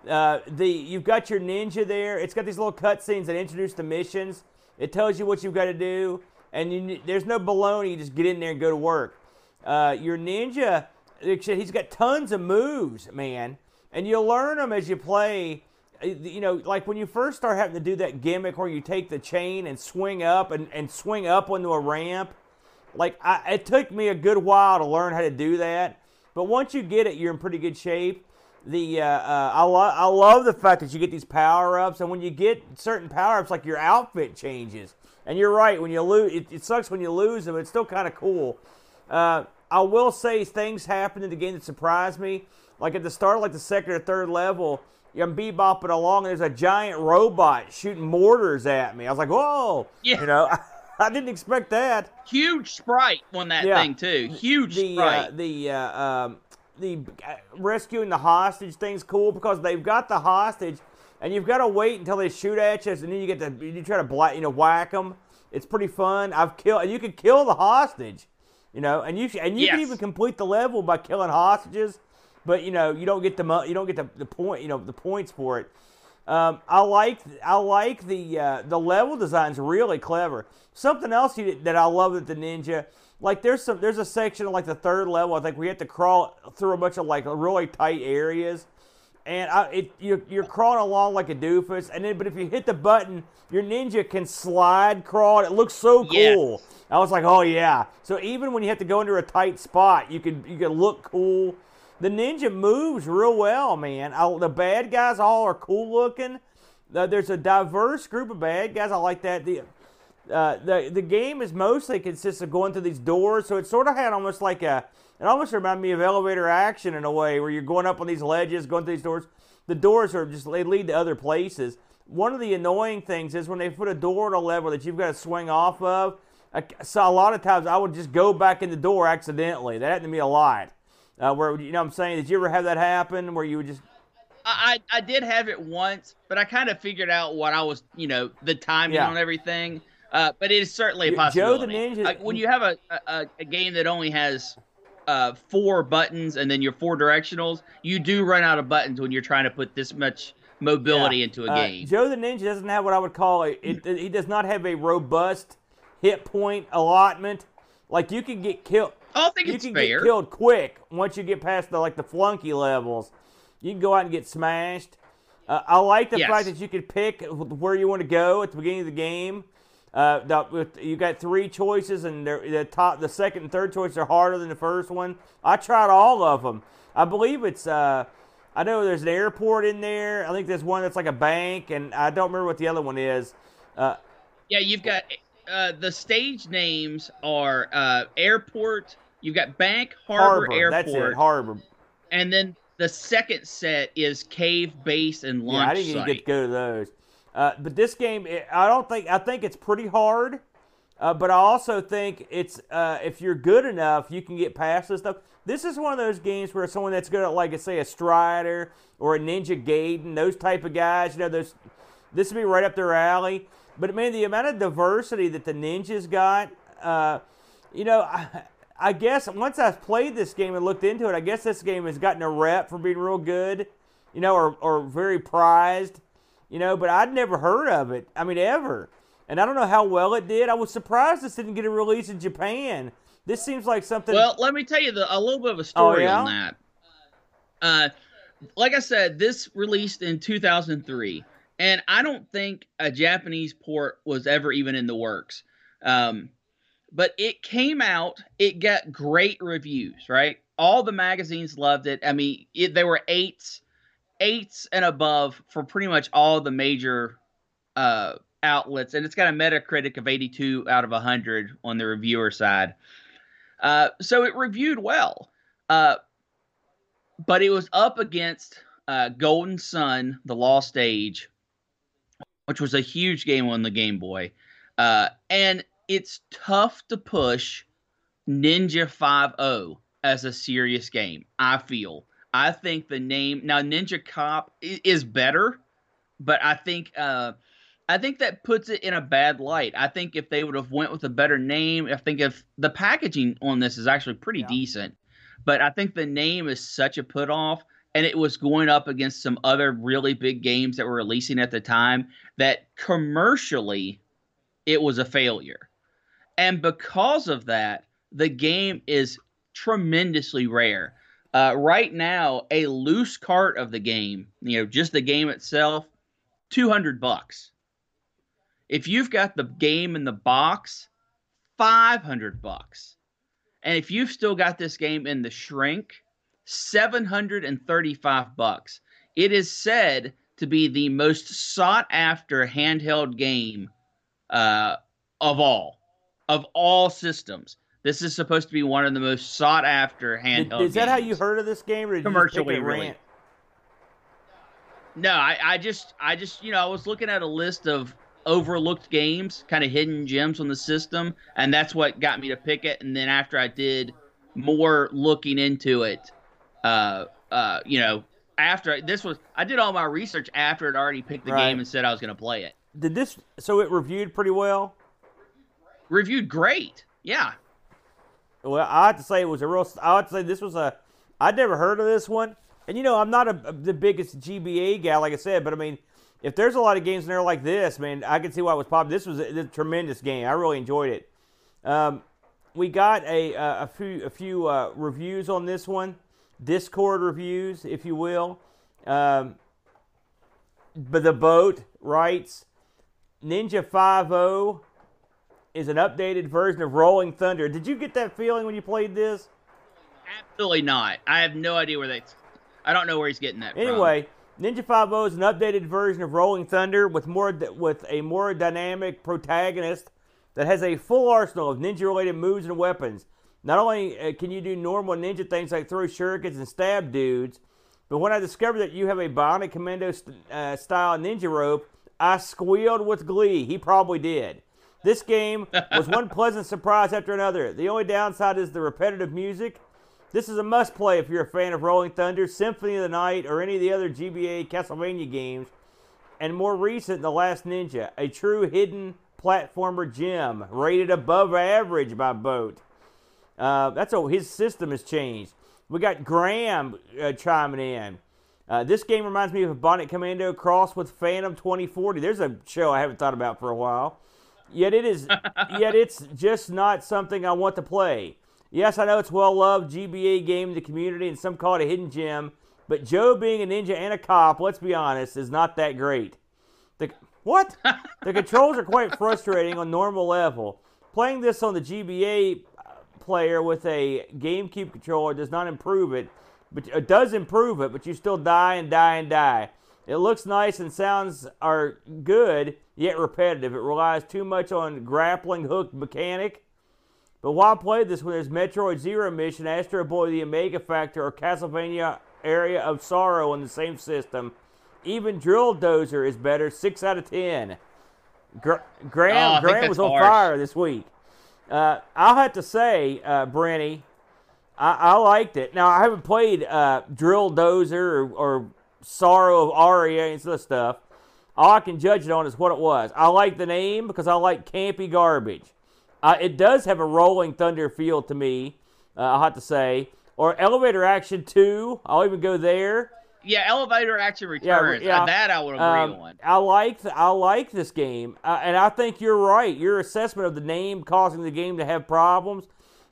Uh, the you've got your ninja there. It's got these little cutscenes that introduce the missions. It tells you what you've got to do, and you, there's no baloney. You just get in there and go to work. Uh, your ninja, he's got tons of moves, man, and you'll learn them as you play. Uh, You know, like when you first start having to do that gimmick where you take the chain and swing up and, and swing up onto a ramp. Like I, it took me a good while to learn how to do that, but once you get it, you're in pretty good shape. The uh, uh, I, lo- I love the fact that you get these power ups, and when you get certain power ups, like your outfit changes. And you're right, when you lose, it, it sucks when you lose them. It's still kind of cool. Uh, I will say things happened in the game that surprised me. Like at the start, of like the second or third level, I'm bebopping along, and there's a giant robot shooting mortars at me. I was like, whoa, Yeah. you know, I didn't expect that Huge sprite on that Yeah. thing too. Huge the sprite. uh, the uh, um, the uh, rescuing the hostage thing's cool because they've got the hostage, and you've got to wait until they shoot at you, and then you get to you try to black, you know whack them. It's pretty fun. I've killed, and you can kill the hostage, you know, and you sh- and you can even complete the level by killing hostages, but you know you don't get the you don't get the, the point, you know, the points for it. Um, I like I like the uh, the level design's really clever. Something else you, that I love with the ninja, like there's some there's a section of like the third level. I think we have to crawl through a bunch of like really tight areas, and I, it you're, you're crawling along like a doofus. And then but if you hit the button, your ninja can slide crawl. It looks so Yes. cool. I was like, oh yeah. So even when you have to go into a tight spot, you can you can look cool. The ninja moves real well, man. I, the bad guys all are cool looking. Uh, there's a diverse group of bad guys. I like that. The uh, the the game is mostly consists of going through these doors, so it sort of had almost like a. It almost reminded me of elevator action in a way, where you're going up on these ledges, going through these doors. The doors are just they lead to other places. One of the annoying things is when they put a door at a level that you've got to swing off of. I saw a lot of times I would just go back in the door accidentally. That happened to me a lot. Uh, where you know I'm saying? Did you ever have that happen where you would just I, I did have it once, but I kind of figured out what I was, you know, the timing Yeah. on everything. Uh, but it is certainly a possibility. Joe the. Ninja- Like, when you have a, a, a game that only has uh, four buttons and then your four directionals, you do run out of buttons when you're trying to put this much mobility Yeah. into a Uh, game. Joe the Ninja doesn't have what I would call a. It, it- he does not have a robust hit point allotment. Like you can get killed. I don't think You it's can fair. get killed quick once you get past the like the flunky levels. You can go out and get smashed. Uh, I like the Yes. fact that you can pick where you want to go at the beginning of the game. Uh, the, with, you got three choices, and the top, the second and third choice are harder than the first one. I tried all of them. I believe it's. Uh, I know there's an airport in there. I think there's one that's like a bank, and I don't remember what the other one is. Uh, Yeah, you've got uh, the stage names are uh, airport. You've got bank, harbor, Harbor. That's airport, it. Harbor. and then the second set is cave, base, and launch Yeah, I didn't even get to go to those. Uh, but this game, I don't think. I think it's pretty hard. Uh, but I also think it's uh, if you're good enough, you can get past this stuff. This is one of those games where someone that's good at, like, say, a Strider or a Ninja Gaiden, those type of guys, you know, those. This would be right up their alley. But man, the amount of diversity that the ninjas got, uh, you know, I, I guess once I've played this game and looked into it, I guess this game has gotten a rep for being real good, you know, or, or very prized, you know, but I'd never heard of it. I mean, ever. And I don't know how well it did. I was surprised this didn't get a release in Japan. This seems like something. Well, let me tell you the, a little bit of a story yeah? on that. Uh, like I said, this released in 2003, and I don't think a Japanese port was ever even in the works. Um, but it came out, it got great reviews, right? All the magazines loved it. I mean, it, there were eights, eights and above for pretty much all the major uh, outlets, and it's got a Metacritic of 82 out of 100 on the reviewer side. Uh, so it reviewed well, uh, but it was up against uh, Golden Sun, The Lost Age, which was a huge game on the Game Boy, uh, and it's tough to push Ninja 5.0 as a serious game. I feel. I think the name now Ninja Cop is better, but I think uh, I think that puts it in a bad light. I think if they would have went with a better name, I think if the packaging on this is actually pretty yeah. decent, but I think the name is such a put off and it was going up against some other really big games that were releasing at the time that commercially it was a failure. And because of that, the game is tremendously rare. Uh, right now, a loose cart of the game, you know, just the game itself, 200 bucks. If you've got the game in the box, 500 bucks. And if you've still got this game in the shrink, 735 bucks. It is said to be the most sought after handheld game uh, of all, of all systems. This is supposed to be one of the most sought after handheld. Is that how you heard of this game, or commercially? Really? No, I, I just, I just, you know, I was looking at a list of overlooked games, kind of hidden gems on the system, and that's what got me to pick it. And then after I did more looking into it, uh, uh, you know, after this was, I did all my research after it already picked the right. game and said I was going to play it. Did this? So it reviewed pretty well. Reviewed great. Yeah. Well, I have to say it was a real. I have to say this was a. I'd never heard of this one, and you know I'm not a, the biggest GBA guy, like I said, but I mean, if there's a lot of games in there like this, man, I can see why it was popular. This was a, a tremendous game. I really enjoyed it. Um, we got a a, a few a few uh, reviews on this one. Discord reviews, if you will. Um, but the boat writes Ninja 5 is an updated version of Rolling Thunder. Did you get that feeling when you played this? Absolutely not. I have no idea where they. I don't know where he's getting that. Anyway, from. Ninja 5 is an updated version of Rolling Thunder with more with a more dynamic protagonist that has a full arsenal of ninja-related moves and weapons. Not only uh, can you do normal ninja things like throw shurikens and stab dudes, but when I discovered that you have a Bionic Commando st- uh, style ninja rope, I squealed with glee. He probably did. This game was one pleasant surprise after another. The only downside is the repetitive music. This is a must play if you're a fan of Rolling Thunder, Symphony of the Night, or any of the other GBA Castlevania games. And more recent, The Last Ninja, a true hidden platformer gem, rated above average by Boat. Uh, that's all. His system has changed. We got Graham uh, chiming in. Uh, this game reminds me of a Bionic Commando cross with Phantom 2040. There's a show I haven't thought about for a while. Yet it is, yet it's just not something I want to play. Yes, I know it's well loved GBA game in the community, and some call it a hidden gem. But Joe being a ninja and a cop, let's be honest, is not that great. The what? the controls are quite frustrating on normal level. Playing this on the GBA player with a GameCube controller does not improve it, but it does improve it, but you still die and die and die. It looks nice and sounds are good, yet repetitive. It relies too much on grappling hook mechanic. But while I played this, when there's Metroid Zero Mission, Astro Boy, the Omega Factor, or Castlevania Aria of Sorrow on the same system, even Drill Dozer is better. Six out of ten. Gra- Graham, oh, Graham was on harsh. fire this week. Uh, I'll have to say, uh, Brenny, I, I, liked it. Now I haven't played uh, Drill Dozer or, or, Sorrow of Aria and stuff. All I can judge it on is what it was. I like the name because I like campy garbage. Uh, it does have a Rolling Thunder feel to me. Uh, I'll have to say, or Elevator Action Two. I'll even go there yeah, elevator action returns. Yeah, yeah. that I would agree um, on. I like I like this game, uh, and I think you're right. Your assessment of the name causing the game to have problems.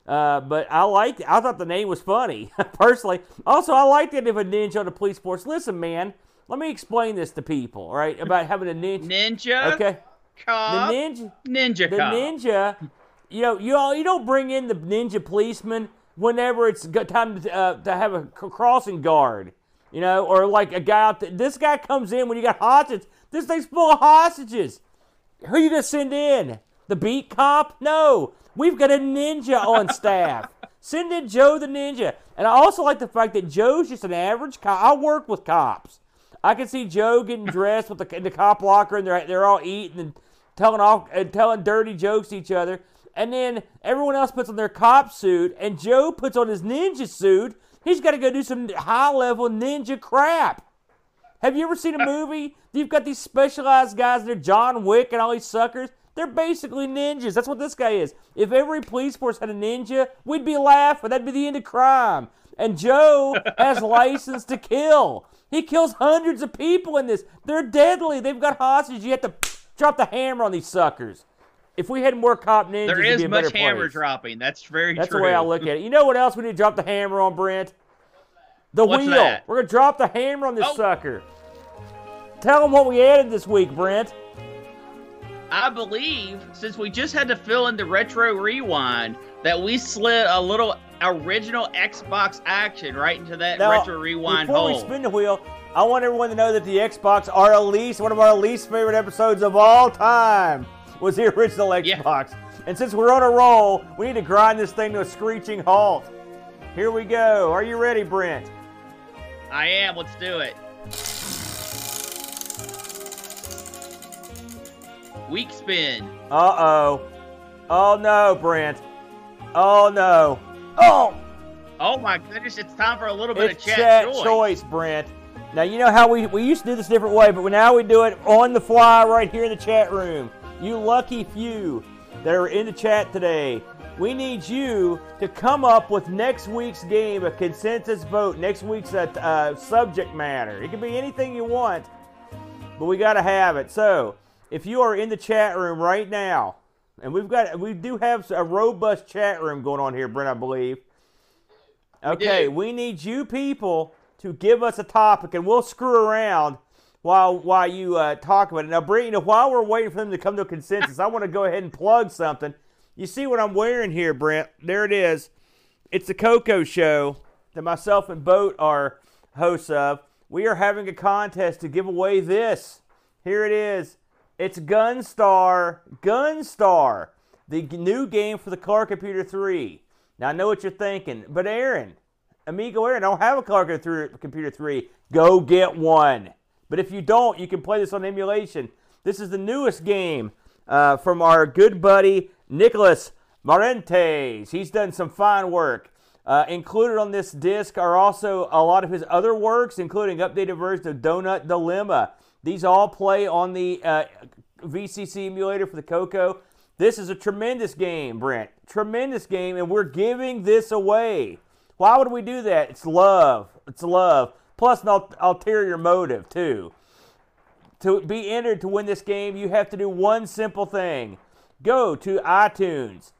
Uh, but I liked. I thought the name was funny personally. Also, I liked it if a ninja on the police force. Listen, man, let me explain this to people. Right about having a ninja. Ninja. Okay. Cop. The ninja. Ninja. The cop. ninja. You know, you all, you don't bring in the ninja policeman whenever it's time to, uh, to have a crossing guard. You know, or like a guy out there. This guy comes in when you got hostages. This thing's full of hostages. Who are you gonna send in? The beat cop? No. We've got a ninja on staff. Send in Joe the ninja. And I also like the fact that Joe's just an average cop. I work with cops. I can see Joe getting dressed with the, in the cop locker, and they're they're all eating and telling off and telling dirty jokes to each other. and then everyone else puts on their cop suit, and Joe puts on his ninja suit. He's got to go do some high level ninja crap. Have you ever seen a movie? You've got these specialized guys, they're John Wick and all these suckers. They're basically ninjas. That's what this guy is. If every police force had a ninja, we'd be laughing. That'd be the end of crime. And Joe has license to kill. He kills hundreds of people in this. They're deadly. They've got hostages. You have to drop the hammer on these suckers. If we had more cop ninjas, there is much hammer place. dropping. That's very That's true. the way I look at it. You know what else we need to drop the hammer on, Brent? The What's wheel. that? We're gonna drop the hammer on this Oh. sucker. Tell them what we added this week, Brent. I believe since we just had to fill in the retro rewind that we slid a little original Xbox action right into that Now, retro rewind before hole. we spin the wheel, I want everyone to know that the Xbox, our least, one of our least favorite episodes of all time, was the original Yeah. Xbox. And since we're on a roll, we need to grind this thing to a screeching halt. Here we go. Are you ready, Brent? I am. Let's do it. Weak spin. Uh oh. Oh no, Brent. Oh no. Oh! Oh my goodness! It's time for a little bit It's of chat, chat choice. choice, Brent. Now you know how we we used to do this a different way, but now we do it on the fly right here in the chat room. You lucky few that are in the chat today. We need you to come up with next week's game, a consensus vote, next week's uh, uh, subject matter. It can be anything you want, but we got to have it. So, if you are in the chat room right now, and we've got we do have a robust chat room going on here, Brent, I believe. Okay, do. we need you people to give us a topic, and we'll screw around while while you uh, talk about it. Now, Brent, you know, while we're waiting for them to come to a consensus, I want to go ahead and plug something. You see what I'm wearing here, Brent? There it is. It's the Coco Show that myself and Boat are hosts of. We are having a contest to give away this. Here it is. It's Gunstar, Gunstar, the new game for the Color Computer 3. Now I know what you're thinking, but Aaron, Amigo Aaron, I don't have a Color Computer Computer 3. Go get one. But if you don't, you can play this on emulation. This is the newest game uh, from our good buddy Nickolas Marentes. He's done some fine work. Uh, included on this disc are also a lot of his other works, including updated versions of Donut Dilemma. These all play on the uh, VCC emulator for the Coco. This is a tremendous game, Brent. Tremendous game, and we're giving this away. Why would we do that? It's love. It's love. Plus, an ul- ulterior motive, too. To be entered to win this game, you have to do one simple thing go to iTunes,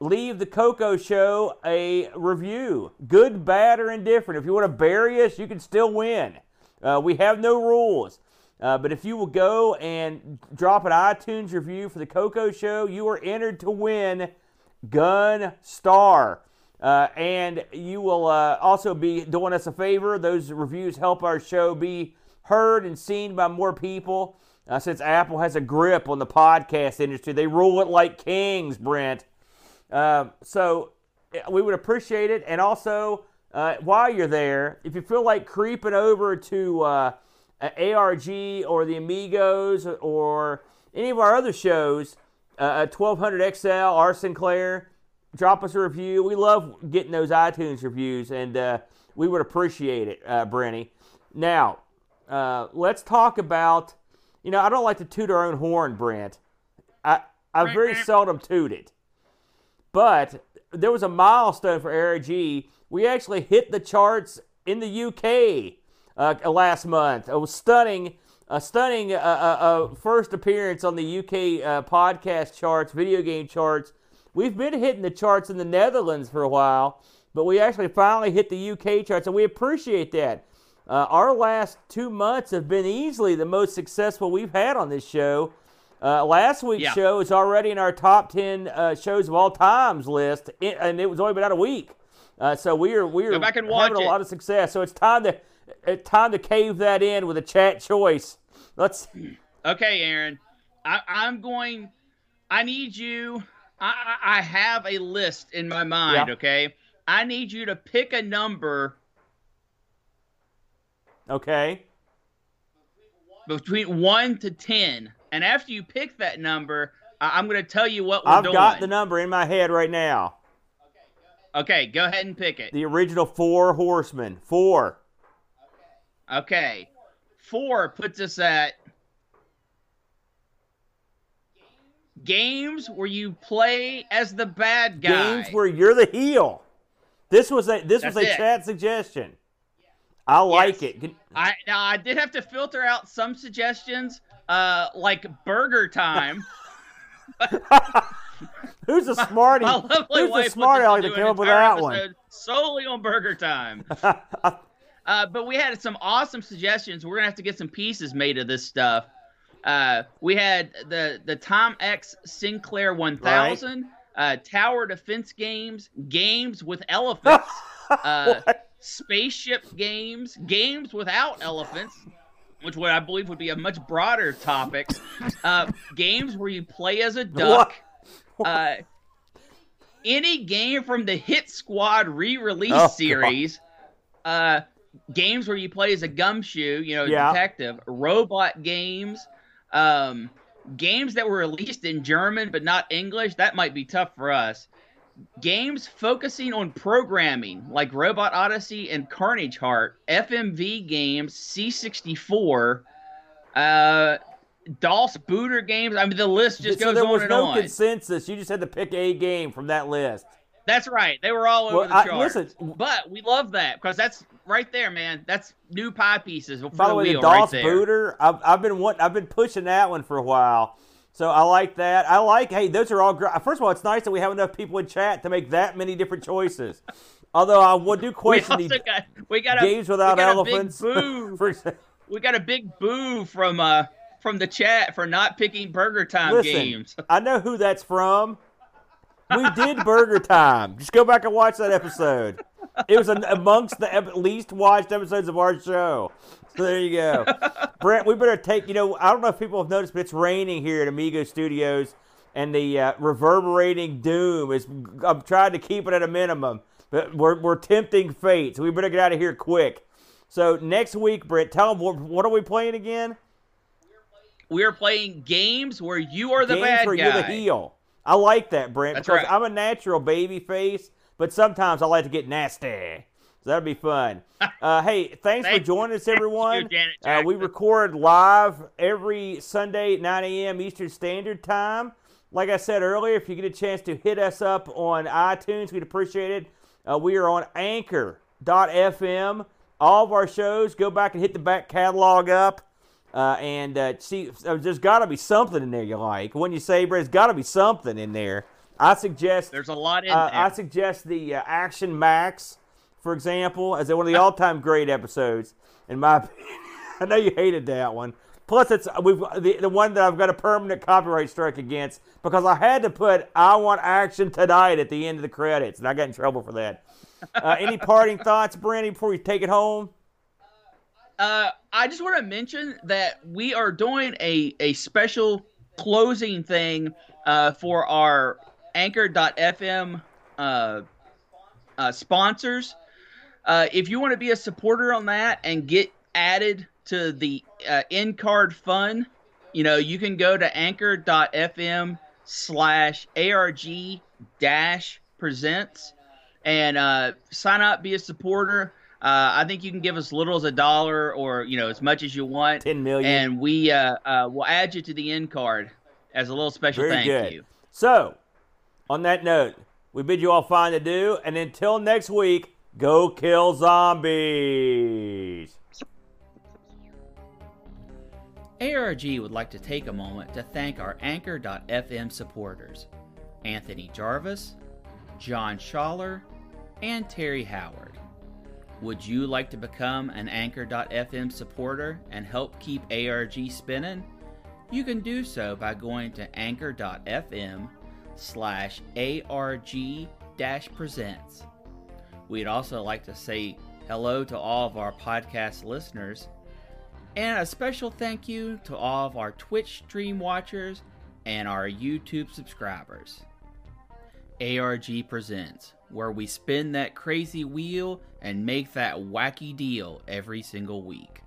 leave the Coco Show a review, good, bad, or indifferent. If you want to bury us, you can still win. Uh, we have no rules. Uh, but if you will go and drop an iTunes review for the Coco Show, you are entered to win Gun Star. Uh, and you will uh, also be doing us a favor. Those reviews help our show be heard and seen by more people. Uh, since Apple has a grip on the podcast industry, they rule it like kings, Brent. Uh, so uh, we would appreciate it. And also, uh, while you're there, if you feel like creeping over to uh, ARG or the Amigos or any of our other shows, uh, 1200 XL, R. Sinclair, drop us a review. We love getting those iTunes reviews, and uh, we would appreciate it, uh, Brenny. Now, uh, let's talk about. You know, I don't like to toot our own horn, Brent. I I very seldom toot it, but there was a milestone for ARG. We actually hit the charts in the UK uh, last month. It was stunning, a stunning uh, uh, uh, first appearance on the UK uh, podcast charts, video game charts. We've been hitting the charts in the Netherlands for a while, but we actually finally hit the UK charts, and we appreciate that. Uh, our last two months have been easily the most successful we've had on this show. Uh, last week's Yeah. show is already in our top 10 uh, shows of all times list, and it was only been out a week. Uh, so we are we are Go back and watch having a lot of success. So it's time to it's time to cave that in with a chat choice. Let's Okay, Aaron. I, I'm going. I need you. I, I I have a list in my mind. Yeah. Okay. I need you to pick a number okay. between one to ten, and after you pick that number, I- am going to tell you what we're I've doing. got the number in my head right now. Okay, go ahead and pick it. The original four horsemen. Four. Okay. Four puts us at games where you play as the bad guy. Games where you're the heel. This was a this was a it. chat suggestion. I like Yes. it. I now I did have to filter out some suggestions, uh, like Burger Time. Who's the smarty? My Who's the wife smarty to that came up with that one? Solely on Burger Time. Uh, but we had some awesome suggestions. We're gonna have to get some pieces made of this stuff. Uh, we had the the Timex Sinclair 1000, uh, Tower Defense games, games with elephants, uh? Spaceship games, games without elephants, which would I believe would be a much broader topic. Uh, games where you play as a duck. Uh, any game from the Hit Squad re-release Oh, series. Uh, games where you play as a gumshoe, you know, Yeah. detective. Robot games. Um, games that were released in German but not English. That might be tough for us. Games focusing on programming like Robot Odyssey and Carnage Heart, FMV games, C64, uh, DOS booter games. I mean, the list just so goes there on was and no on. consensus. You just had to pick a game from that list. That's right. They were all over Well, the I- chart. listen- but we love that because that's right there, man. That's new pie pieces By the way, the wheel right DOS booter, I've, I've been want, I've been pushing that one for a while. So I like that. I like. Hey, those are all great. First of all, it's nice that we have enough people in chat to make that many different choices. Although I would do We question also the got we got a games without we got elephants. A big boo. For we got a big boo from uh from the chat for not picking Burger Time Listen, games. I know who that's from. We did Burger Time. Just go back and watch that episode. It was an, amongst the ep- least watched episodes of our show. So there you go. Brent, we better take, you know, I don't know if people have noticed, but it's raining here at Amigo Studios, and the uh, reverberating doom is, I'm trying to keep it at a minimum, but we're, we're tempting fate, so we better get out of here quick. So next week, Brent, tell them, what, what are we playing again? We are playing games where you are the games bad where guy. you're the heel. I like that, Brent, That's because right. I'm a natural baby face, but sometimes I like to get nasty. So that'd be fun. Uh, hey, thanks for Thank- joining us, everyone. Janet uh, we record live every Sunday at 9 a.m. Eastern Standard Time. Like I said earlier, if you get a chance to hit us up on iTunes, we'd appreciate it. Uh, we are on Anchor.fm. All of our shows, go back and hit the back catalog up. Uh, and uh, see, uh, there's got to be something in there you like. When you say, there's got to be something in there. I suggest There's a lot in there. I suggest the uh, Action Max, for example, as one of the all-time great episodes. In my opinion, I know you hated that one. Plus, it's we've the, the one that I've got a permanent copyright strike against because I had to put "I want action tonight" at the end of the credits, and I got in trouble for that. Uh, any parting thoughts, Brandy, before we take it home? Uh, I just want to mention that we are doing a, a special closing thing uh, for our Anchor.fm uh, uh, sponsors. Uh, if you want to be a supporter on that and get added to the uh, in card fun, you know, you can go to anchor.fm slash ARG dash presents and uh, sign up, be a supporter. Uh, I think you can give us as little as a dollar or, you know, as much as you want. 10 million. And we uh, uh, will add you to the end card as a little special Very thank good. you. So, on that note, we bid you all fine to do, and until next week, go kill zombies. ARG would like to take a moment to thank our Anchor.fm supporters Anthony Jarvis, John Schaller, and Terry Howard. Would you like to become an Anchor.fm supporter and help keep ARG spinning? You can do so by going to anchor.fm slash ARG presents. We'd also like to say hello to all of our podcast listeners and a special thank you to all of our Twitch stream watchers and our YouTube subscribers. ARG Presents, where we spin that crazy wheel and make that wacky deal every single week.